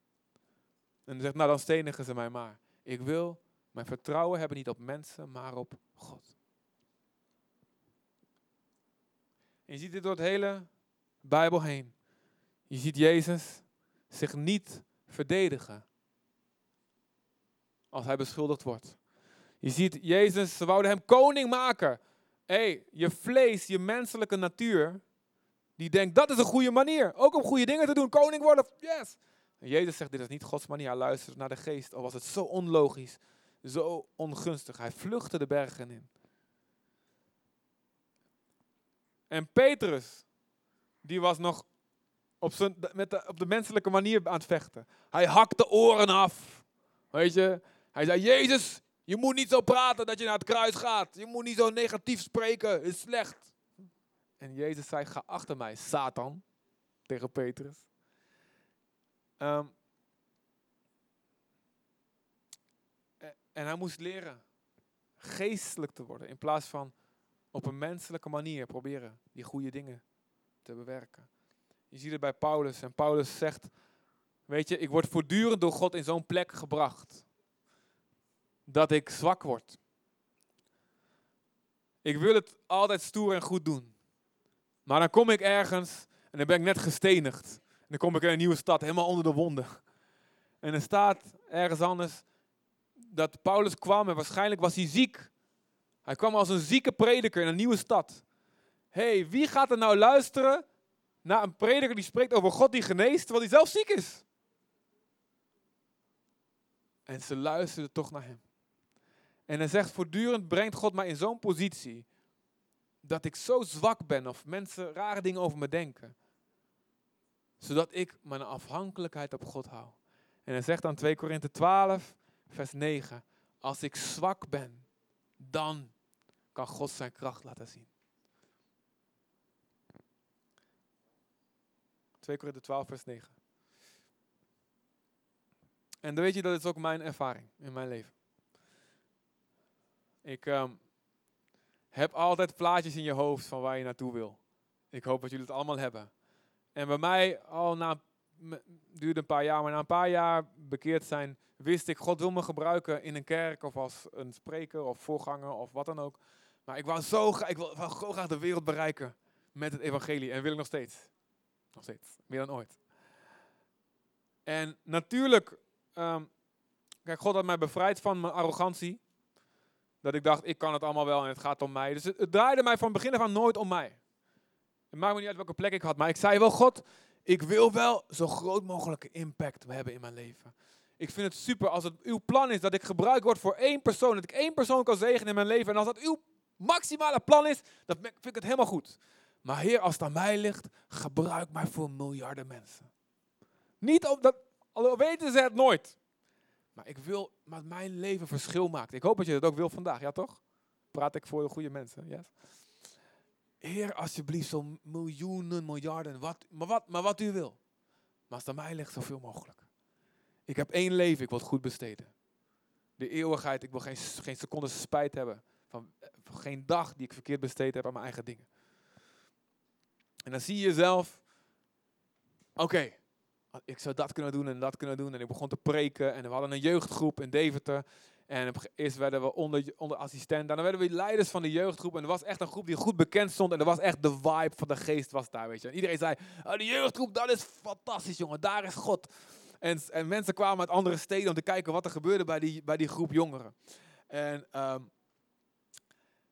En hij zegt, nou dan stenigen ze mij maar. Ik wil mijn vertrouwen hebben niet op mensen, maar op God. En je ziet dit door het hele Bijbel heen. Je ziet Jezus zich niet verdedigen als hij beschuldigd wordt. Je ziet Jezus, ze wouden hem koning maken. Hey, je vlees, je menselijke natuur, Die denkt, dat is een goede manier. Ook om goede dingen te doen. Koning worden, yes. En Jezus zegt, dit is niet Gods manier. Hij luistert naar de geest. Al was het zo onlogisch, zo ongunstig. Hij vluchtte de bergen in. En Petrus, die was nog op, zijn, met de, op de menselijke manier aan het vechten. Hij hakte oren af. Weet je? Hij zei, Jezus, je moet niet zo praten dat je naar het kruis gaat. Je moet niet zo negatief spreken, is slecht. En Jezus zei, ga achter mij, Satan, tegen Petrus. Ehm, en hij moest leren geestelijk te worden in plaats van op een menselijke manier proberen die goede dingen te bewerken. Je ziet het bij Paulus en Paulus zegt, weet je, ik word voortdurend door God in zo'n plek gebracht dat ik zwak word. Ik wil het altijd stoer en goed doen. Maar dan kom ik ergens en dan ben ik net gestenigd. En dan kom ik in een nieuwe stad, helemaal onder de wonden. En er staat ergens anders dat Paulus kwam en waarschijnlijk was hij ziek. Hij kwam als een zieke prediker in een nieuwe stad. hey, wie gaat er nou luisteren naar een prediker die spreekt over God die geneest, terwijl hij zelf ziek is? En ze luisterden toch naar hem. En hij zegt voortdurend brengt God mij in zo'n positie dat ik zo zwak ben of mensen rare dingen over me denken. Zodat ik mijn afhankelijkheid op God hou. En hij zegt dan 2 Korinthe 12, vers 9. Als ik zwak ben, dan kan God zijn kracht laten zien. 2 Korinthe 12, vers 9. En dan weet je, dat is ook mijn ervaring in mijn leven. Ik um, heb altijd plaatjes in je hoofd van waar je naartoe wil. Ik hoop dat jullie het allemaal hebben. En bij mij, al na, duurde een paar jaar, maar na een paar jaar bekeerd zijn, wist ik, God wil me gebruiken in een kerk of als een spreker of voorganger of wat dan ook. Maar ik wou zo, ik wil, zo graag de wereld bereiken met het evangelie en wil ik nog steeds. Nog steeds, meer dan ooit. En natuurlijk, um, kijk, God had mij bevrijd van mijn arrogantie. Dat ik dacht, ik kan het allemaal wel en het gaat om mij. Dus het, draaide mij van begin af aan nooit om mij. Het maakt me niet uit welke plek ik had, maar ik zei wel, God, ik wil wel zo groot mogelijke impact hebben in mijn leven. Ik vind het super als het uw plan is dat ik gebruikt word voor één persoon. Dat ik één persoon kan zegenen in mijn leven. En als dat uw maximale plan is, dan vind ik het helemaal goed. Maar Heer, als het aan mij ligt, gebruik mij voor miljarden mensen. Niet omdat, al weten ze het nooit. Maar ik wil dat mijn leven verschil maakt. Ik hoop dat je dat ook wil vandaag, ja toch? Praat ik voor de goede mensen? Heer, alsjeblieft, zo'n miljoenen, miljarden, wat, maar, wat, maar wat u wil. Maar aan mij ligt, zoveel mogelijk. Ik heb één leven, ik wil het goed besteden. De eeuwigheid, ik wil geen, geen seconde spijt hebben van, van geen dag die ik verkeerd besteed heb aan mijn eigen dingen. En dan zie je jezelf, oké, ik zou dat kunnen doen en dat kunnen doen. En ik begon te preken en we hadden een jeugdgroep in Deventer. En eerst werden we onder, onder assistent. Daarna werden we leiders van de jeugdgroep. En er was echt een groep die goed bekend stond. En er was echt de vibe van de geest was daar, weet je. En iedereen zei, oh, de jeugdgroep, dat is fantastisch, jongen. Daar is God. En, en mensen kwamen uit andere steden om te kijken wat er gebeurde bij die, bij die groep jongeren. En, um,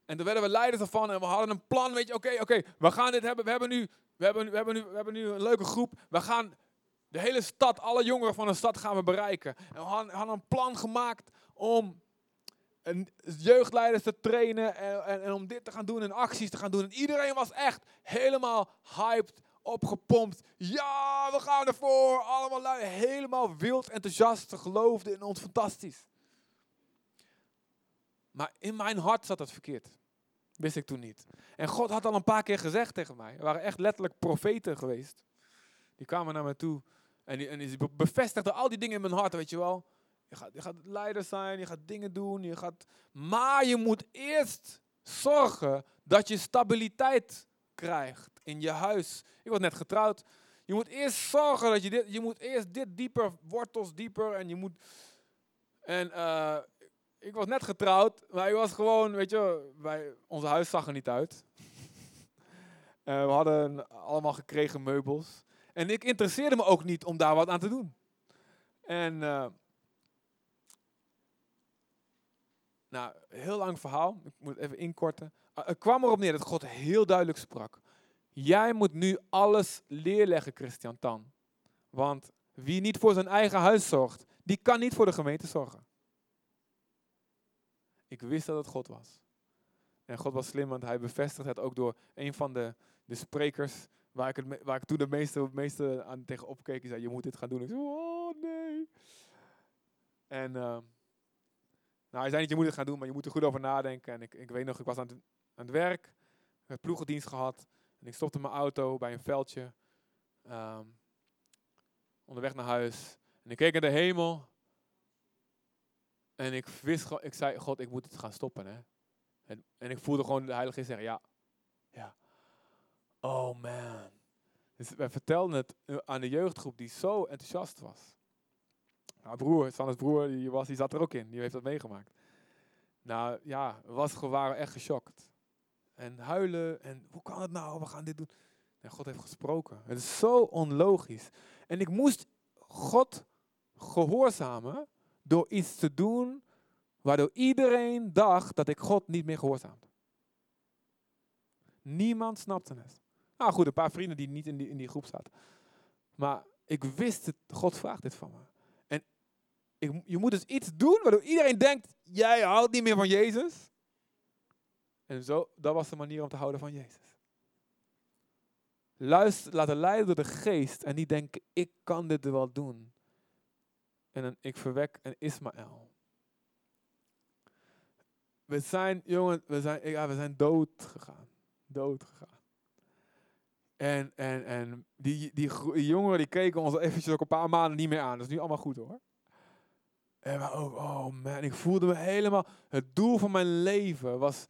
en toen werden we leiders ervan en we hadden een plan, weet je. Oké, oké, we gaan dit hebben. We hebben, nu, we, hebben, we, hebben nu, we hebben nu een leuke groep. We gaan de hele stad, alle jongeren van de stad gaan we bereiken. En we hadden, een plan gemaakt om jeugdleiders te trainen en, en, en, om dit te gaan doen en acties te gaan doen. En iedereen was echt helemaal hyped, opgepompt. Ja, we gaan ervoor. Allemaal lui, helemaal wild enthousiast. Geloofden in ons fantastisch. Maar in mijn hart zat het verkeerd. Wist ik toen niet. En God had al een paar keer gezegd tegen mij. Er waren echt letterlijk profeten geweest. Die kwamen naar me toe en die, en die bevestigde al die dingen in mijn hart, weet je wel. Je gaat, je gaat leider zijn, je gaat dingen doen, je gaat... Maar je moet eerst zorgen dat je stabiliteit krijgt in je huis. Ik was net getrouwd. Je moet eerst zorgen dat je dit... Je moet eerst dit dieper, wortels dieper. En je moet... En uh, ik was net getrouwd, maar ik was gewoon, weet je, wij, onze huis zag er niet uit. uh, <laughs> we hadden allemaal gekregen meubels. En ik interesseerde me ook niet om daar wat aan te doen. En, uh, nou, heel lang verhaal. Ik moet even inkorten. Uh, het kwam erop neer dat God heel duidelijk sprak. Jij moet nu alles leerleggen, Christian Tan. Want wie niet voor zijn eigen huis zorgt, die kan niet voor de gemeente zorgen. Ik wist dat het God was. En God was slim, want hij bevestigt het ook door een van de, de sprekers waar ik, waar ik toen de meeste, meeste aan tegen opkeek. Zei, je moet dit gaan doen. Ik zei, oh nee. En uh, nou, hij zei niet, je moet het gaan doen, maar je moet er goed over nadenken. En ik, ik weet nog, ik was aan het, aan het werk. Ik had ploegendienst gehad. En ik stopte mijn auto bij een veldje. Um, onderweg naar huis. En ik keek naar de hemel. En ik wist, ik zei, God, ik moet het gaan stoppen. Hè? En, en ik voelde gewoon de Heilige Geest zeggen, ja, ja. Oh man. Dus wij vertelden het aan de jeugdgroep die zo enthousiast was. Nou, broer, Sanne's broer, die, was, die zat er ook in. Die heeft dat meegemaakt. Nou ja, was, we waren echt geschokt. En huilen. En hoe kan het nou? We gaan dit doen. En God heeft gesproken. Het is zo onlogisch. En ik moest God gehoorzamen door iets te doen waardoor iedereen dacht dat ik God niet meer gehoorzaamde. Niemand snapte het. Nou goed, een paar vrienden die niet in die, in die groep zaten. Maar ik wist het, God vraagt dit van me. En ik, je moet dus iets doen waardoor iedereen denkt, jij houdt niet meer van Jezus. En zo, dat was de manier om te houden van Jezus. Luister, laten leiden door de geest en niet denken, ik kan dit wel doen. En dan, ik verwek een Ismaël. We zijn, jongen, we zijn, ja, we zijn dood gegaan. Dood gegaan. En, en, en die, die, jongeren die keken ons eventjes ook een paar maanden niet meer aan. Dat is nu allemaal goed hoor. En maar ook, oh man, ik voelde me helemaal. Het doel van mijn leven was.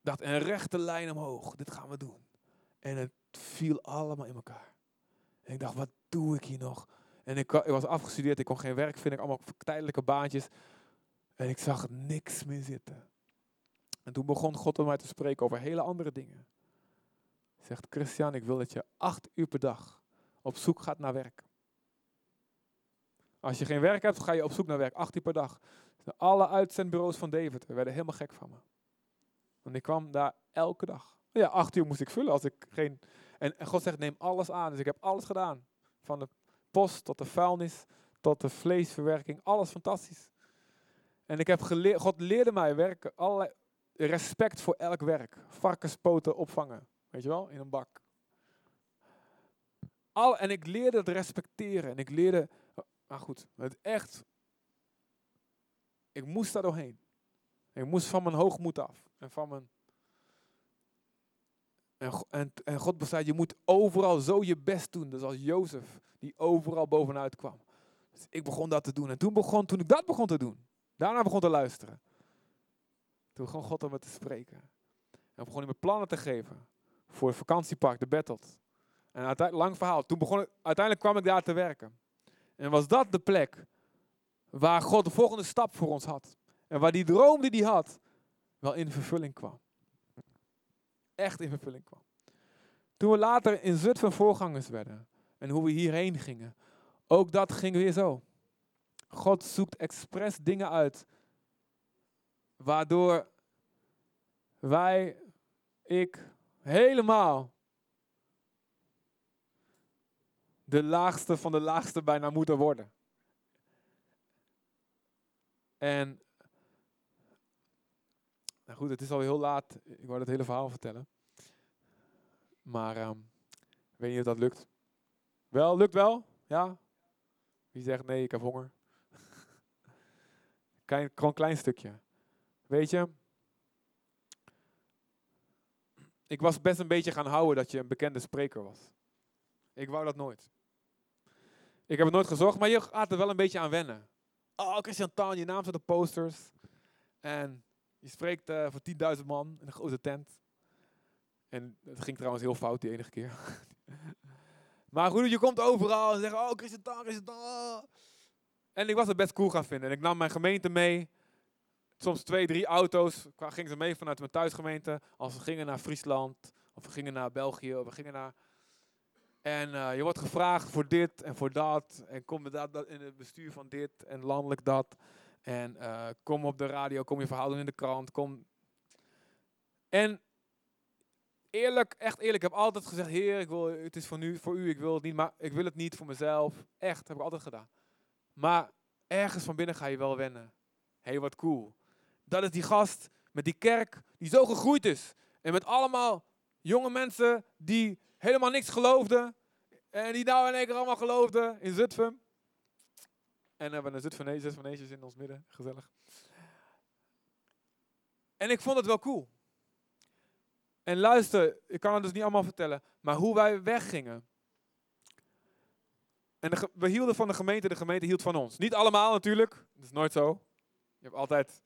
dacht een rechte lijn omhoog. Dit gaan we doen. En het viel allemaal in elkaar. En ik dacht, wat doe ik hier nog? En ik, ik was afgestudeerd, ik kon geen werk vinden, allemaal tijdelijke baantjes. En ik zag niks meer zitten. En toen begon God met mij te spreken over hele andere dingen. Zegt, Christian, ik wil dat je acht uur per dag op zoek gaat naar werk. Als je geen werk hebt, ga je op zoek naar werk. Acht uur per dag. Alle uitzendbureaus van David werden helemaal gek van me. Want ik kwam daar elke dag. Ja, acht uur moest ik vullen als ik geen... En, en God zegt, neem alles aan. Dus ik heb alles gedaan. Van de post tot de vuilnis, tot de vleesverwerking. Alles fantastisch. En ik heb geleerd, God leerde mij werken, allerlei respect voor elk werk. Varkenspoten opvangen, weet je wel, in een bak. Al, en ik leerde het respecteren. En ik leerde, maar goed, het echt, ik moest daar doorheen. Ik moest van mijn hoogmoed af. En van mijn, en, en, en God besluit, je moet overal zo je best doen. Dus als Jozef, die overal bovenuit kwam. Dus ik begon dat te doen. En toen, begon, toen ik dat begon te doen, daarna begon te luisteren. Toen begon God om me te spreken. En begon hij me plannen te geven voor het vakantiepark, de Battled. En uiteindelijk, lang verhaal. Toen begon uiteindelijk kwam ik daar te werken. En was dat de plek waar God de volgende stap voor ons had. En waar die droom die hij had, wel in vervulling kwam. Echt in vervulling kwam. Toen we later in Zutphen voorgangers werden. En hoe we hierheen gingen. Ook dat ging weer zo. God zoekt expres dingen uit. Waardoor wij, ik, helemaal de laagste van de laagste bijna moeten worden. En, nou goed, het is al heel laat. Ik wou het hele verhaal vertellen. Maar ik weet niet of dat lukt. Wel, lukt wel? Ja? Wie zegt nee, ik heb honger? <laughs> Klein, gewoon een klein stukje. Weet je, ik was best een beetje gaan houden dat je een bekende spreker was. Ik wou dat nooit. Ik heb het nooit gezocht, maar je gaat er wel een beetje aan wennen. Oh, Christian Tan, je naam staat op posters. En je spreekt uh, voor 10.000 man in een grote tent. En het ging trouwens heel fout die enige keer. <laughs> maar goed, je komt overal en zegt, oh, Christian Tan, Christian Tan. En ik was het best cool gaan vinden. En ik nam mijn gemeente mee soms twee, drie auto's gingen ze mee vanuit mijn thuisgemeente. Als we gingen naar Friesland, of we gingen naar België, of we gingen naar... En uh, je wordt gevraagd voor dit en voor dat. En kom dat, dat in het bestuur van dit en landelijk dat. En uh, kom op de radio, kom je verhaal doen in de krant. Kom. En eerlijk, echt eerlijk, ik heb altijd gezegd, Heer, ik wil, het is voor, nu, voor u, ik wil het niet, maar ik wil het niet voor mezelf. Echt, heb ik altijd gedaan. Maar ergens van binnen ga je wel wennen. Hé, hey, wat cool. Dat is die gast met die kerk die zo gegroeid is. En met allemaal jonge mensen die helemaal niks geloofden. En die nou in één keer allemaal geloofden in Zutphen. En hebben een Zutphenese, Zutpheneesjes in ons midden. Gezellig. En ik vond het wel cool. En luister, ik kan het dus niet allemaal vertellen. Maar hoe wij weggingen. En we hielden van de gemeente, de gemeente hield van ons. Niet allemaal natuurlijk, dat is nooit zo. Je hebt altijd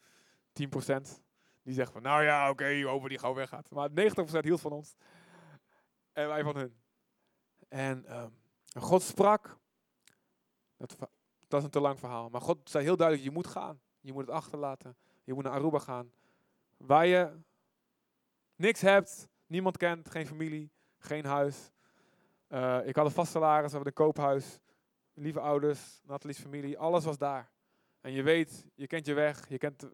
10% die zegt van, nou ja, oké, hopen die gauw weggaat. Maar 90% hield van ons. En wij van hun. En um, God sprak. Dat, dat is een te lang verhaal. Maar God zei heel duidelijk, je moet gaan. Je moet het achterlaten. Je moet naar Aruba gaan. Waar je niks hebt, niemand kent, geen familie, geen huis. Uh, ik had een vast salaris, we hebben een koophuis. Lieve ouders, Natalie's familie, alles was daar. En je weet, je kent je weg, je kent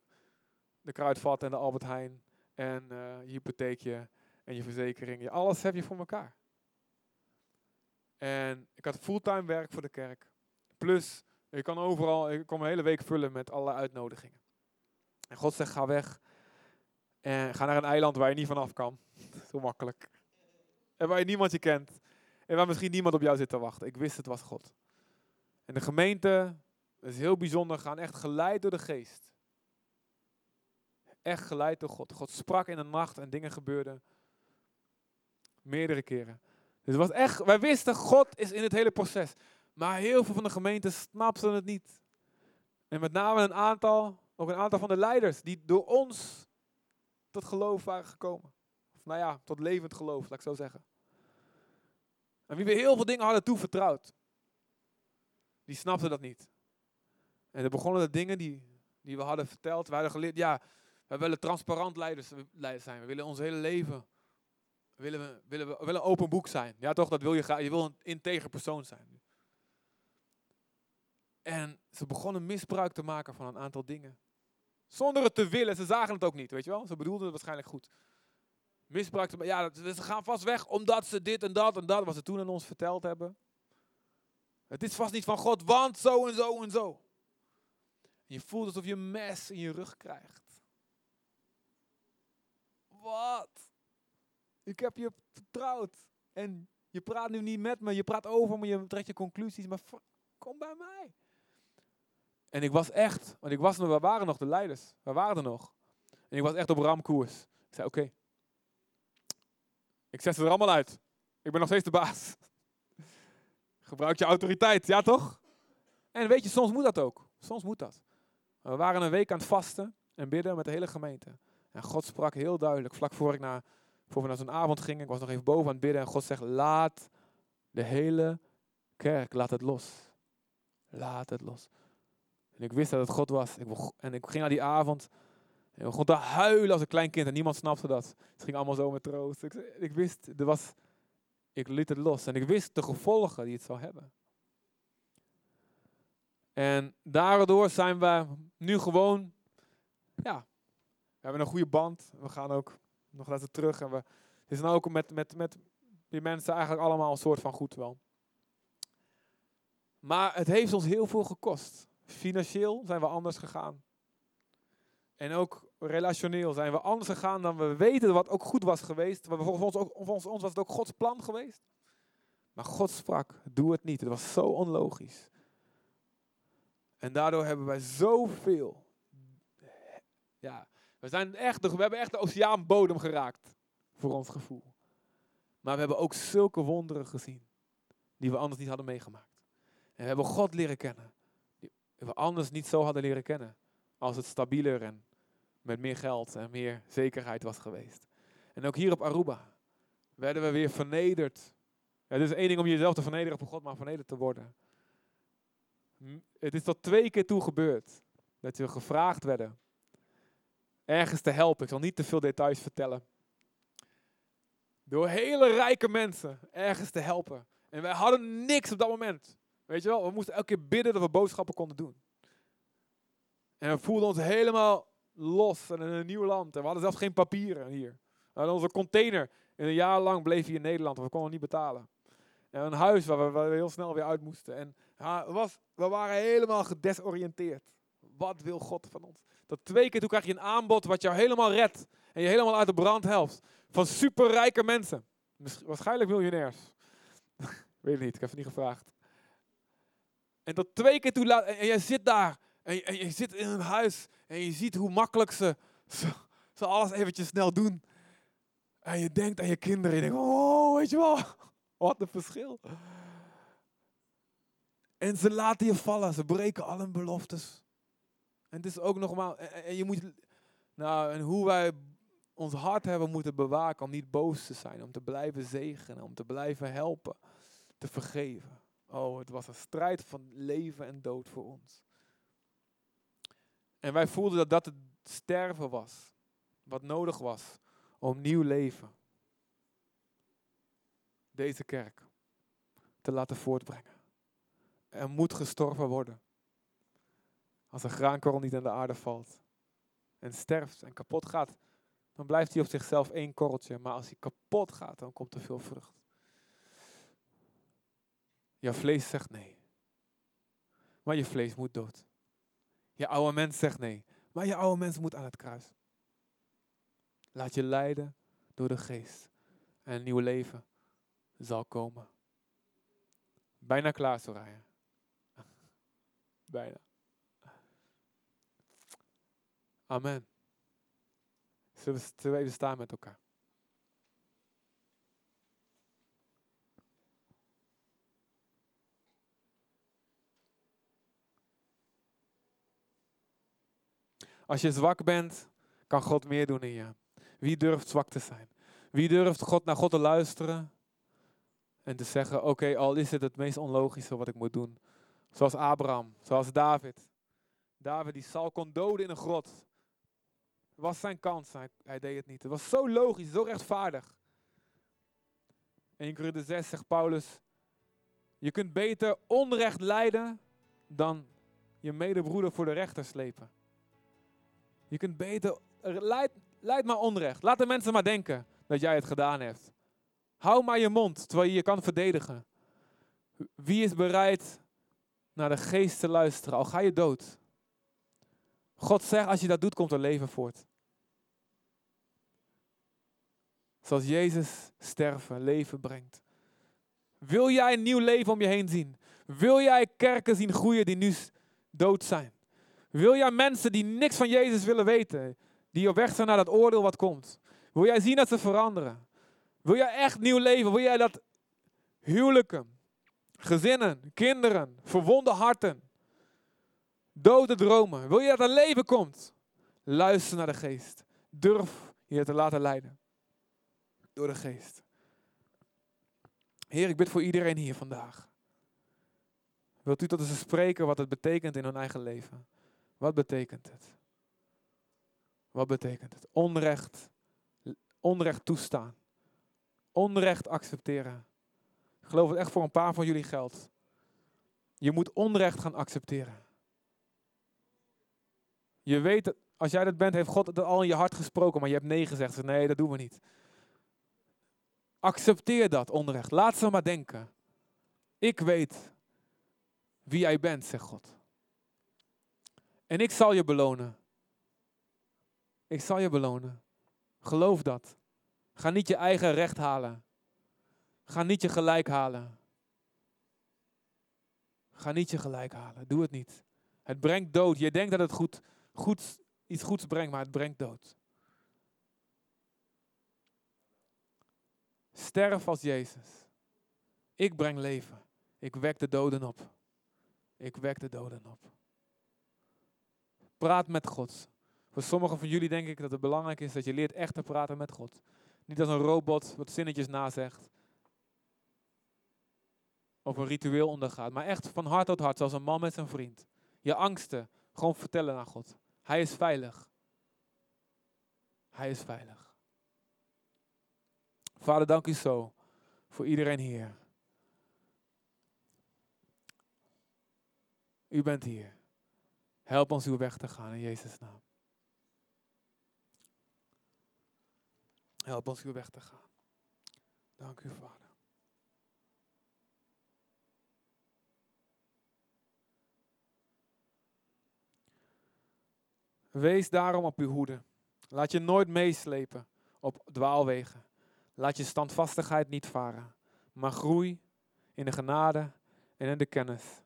de, Kruidvat en de Albert Heijn. En uh, je hypotheekje en je verzekering. Je, alles heb je voor elkaar. En ik had fulltime werk voor de kerk. Plus, ik kan overal, ik kon mijn hele week vullen met alle uitnodigingen. En God zegt, ga weg. En ga naar een eiland waar je niet vanaf kan. <laughs> Zo makkelijk. En waar je niemand je kent. En waar misschien niemand op jou zit te wachten. Ik wist het was God. En de gemeente, is heel bijzonder, gaan echt geleid door de geest. Echt geleid door God. God sprak in de nacht en dingen gebeurden. Meerdere keren. Dus het was echt, wij wisten, God is in het hele proces. Maar heel veel van de gemeenten snapten het niet. En met name een aantal, ook een aantal van de leiders, die door ons tot geloof waren gekomen. Of nou ja, tot levend geloof, laat ik zo zeggen. En wie we heel veel dingen hadden toevertrouwd, die snapten dat niet. En er begonnen de dingen die, die we hadden verteld. We hadden geleerd, ja, we willen transparant leiders, zijn. We willen ons hele leven, willen we, willen we, willen open boek zijn. Ja toch, dat wil je graag. Je wil een integer persoon zijn. En ze begonnen misbruik te maken van een aantal dingen. Zonder het te willen, ze zagen het ook niet, weet je wel. Ze bedoelden het waarschijnlijk goed. Misbruik te maken, ja, ze gaan vast weg omdat ze dit en dat en dat, wat ze toen aan ons verteld hebben. Het is vast niet van God, want zo en zo en zo. Je voelt alsof je een mes in je rug krijgt. Wat? Ik heb je vertrouwd. En je praat nu niet met me, je praat over me, je trekt je conclusies, maar kom bij mij. En ik was echt, want ik was we waren nog de leiders. We waren er nog. En ik was echt op ramkoers. Ik zei, oké. Ik zet ze er allemaal uit. Ik ben nog steeds de baas. <laughs> Gebruik je autoriteit, ja toch? En weet je, soms moet dat ook. Soms moet dat. We waren een week aan het vasten en bidden met de hele gemeente. En God sprak heel duidelijk, vlak voor, ik naar, voor we naar zo'n avond gingen. Ik was nog even boven aan het bidden en God zegt, laat de hele kerk, laat het los. Laat het los. En ik wist dat het God was. Ik en ik ging naar die avond. En ik begon te huilen als een klein kind. En niemand snapte dat. Het ging allemaal zo met troost. Ik, ik wist, er was, ik liet het los. En ik wist de gevolgen die het zou hebben. En daardoor zijn we nu gewoon, ja, hebben een goede band. We gaan ook nog laten terug. En we, het is nou ook met, met, met die mensen eigenlijk allemaal een soort van goed wel. Maar het heeft ons heel veel gekost. Financieel zijn we anders gegaan. En ook relationeel zijn we anders gegaan dan we weten wat ook goed was geweest. Volgens ons, ook, volgens ons was het ook Gods plan geweest. Maar God sprak, doe het niet. Het was zo onlogisch. En daardoor hebben wij zoveel. Ja, we, zijn echt, we hebben echt de oceaanbodem geraakt. Voor ons gevoel. Maar we hebben ook zulke wonderen gezien. Die we anders niet hadden meegemaakt. En we hebben God leren kennen we anders niet zo hadden leren kennen. Als het stabieler en met meer geld en meer zekerheid was geweest. En ook hier op Aruba werden we weer vernederd. het is één ding om jezelf te vernederen voor God, maar vernederd te worden. Het is tot twee keer toe gebeurd dat we gevraagd werden ergens te helpen. Ik zal niet te veel details vertellen. Door hele rijke mensen ergens te helpen. En wij hadden niks op dat moment. Weet je wel, we moesten elke keer bidden dat we boodschappen konden doen. En we voelden ons helemaal los en in een nieuw land. En we hadden zelfs geen papieren hier. We hadden onze container En een jaar lang bleef hij in Nederland, we konden niet betalen. En een huis waar we, heel snel weer uit moesten. En we waren helemaal gedesoriënteerd. Wat wil God van ons? Dat twee keer toen krijg je een aanbod wat jou helemaal redt. En je helemaal uit de brand helpt. Van superrijke mensen. Waarschijnlijk miljonairs. <laughs> Weet ik niet, ik heb het niet gevraagd. En dat twee keer toe laat. En jij zit daar. En je, je, zit in een huis. En je ziet hoe makkelijk ze, ze, ze alles eventjes snel doen. En je denkt aan je kinderen. Je denkt, oh, weet je wel. <laughs> Wat een verschil. En ze laten je vallen. Ze breken al hun beloftes. En het is ook nogmaals. En je moet. Nou, en hoe wij ons hart hebben moeten bewaken om niet boos te zijn. Om te blijven zegenen. Om te blijven helpen. Te vergeven. Oh, het was een strijd van leven en dood voor ons. En wij voelden dat dat het sterven was. Wat nodig was om nieuw leven. Deze kerk te laten voortbrengen. Er moet gestorven worden. Als een graankorrel niet aan de aarde valt en sterft en kapot gaat, dan blijft hij op zichzelf één korreltje. Maar als hij kapot gaat, dan komt er veel vrucht. Jouw vlees zegt nee. Maar je vlees moet dood. Je oude mens zegt nee. Maar je oude mens moet aan het kruis. Laat je leiden door de geest. En een nieuw leven zal komen. Bijna klaar, Soraya. <laughs> Bijna. Amen. Zullen we even staan met elkaar? Als je zwak bent, kan God meer doen in je. Wie durft zwak te zijn? Wie durft God naar God te luisteren en te zeggen: Oké, al is het het meest onlogische wat ik moet doen. Zoals Abraham, zoals David. David die Saul kon doden in een grot. Het was zijn kans, hij, hij deed het niet. Het was zo logisch, zo rechtvaardig. In Korinther 6 zegt Paulus: Je kunt beter onrecht lijden dan je medebroeder voor de rechter slepen. Je kunt beter, leid, leid maar onrecht. Laat de mensen maar denken dat jij het gedaan hebt. Hou maar je mond terwijl je je kan verdedigen. Wie is bereid naar de geest te luisteren, al ga je dood? God zegt, als je dat doet, komt er leven voort. Zoals Jezus sterven, leven brengt. Wil jij een nieuw leven om je heen zien? Wil jij kerken zien groeien die nu dood zijn? Wil jij mensen die niks van Jezus willen weten, die op weg zijn naar dat oordeel wat komt? Wil jij zien dat ze veranderen? Wil jij echt nieuw leven? Wil jij dat huwelijken, gezinnen, kinderen, verwonde harten, dode dromen, wil je dat er leven komt? Luister naar de geest. Durf je te laten leiden door de geest. Heer, ik bid voor iedereen hier vandaag. Wilt u tot ze spreken wat het betekent in hun eigen leven? Wat betekent het? Wat betekent het? Onrecht, onrecht toestaan. Onrecht accepteren. Ik geloof het echt voor een paar van jullie geldt. Je moet onrecht gaan accepteren. Je weet, als jij dat bent, heeft God het al in je hart gesproken, maar je hebt nee gezegd. Dus nee, dat doen we niet. Accepteer dat onrecht. Laat ze maar denken. Ik weet wie jij bent, zegt God. En ik zal je belonen. Ik zal je belonen. Geloof dat. Ga niet je eigen recht halen. Ga niet je gelijk halen. Ga niet je gelijk halen. Doe het niet. Het brengt dood. Je denkt dat het goed, goed, iets goeds brengt, maar het brengt dood. Sterf als Jezus. Ik breng leven. Ik wek de doden op. Ik wek de doden op. Praat met God. Voor sommigen van jullie denk ik dat het belangrijk is dat je leert echt te praten met God. Niet als een robot wat zinnetjes nazegt. Of een ritueel ondergaat. Maar echt van hart tot hart, zoals een man met zijn vriend. Je angsten gewoon vertellen aan God. Hij is veilig. Hij is veilig. Vader, dank u zo voor iedereen hier. U bent hier. Help ons uw weg te gaan in Jezus' naam. Help ons uw weg te gaan. Dank u, Vader. Wees daarom op uw hoede. Laat je nooit meeslepen op dwaalwegen. Laat je standvastigheid niet varen, maar groei in de genade en in de kennis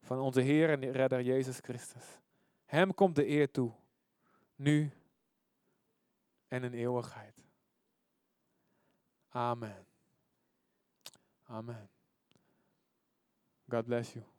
van onze Heer en Redder Jezus Christus. Hem komt de eer toe, nu en in eeuwigheid. Amen. Amen. God bless you.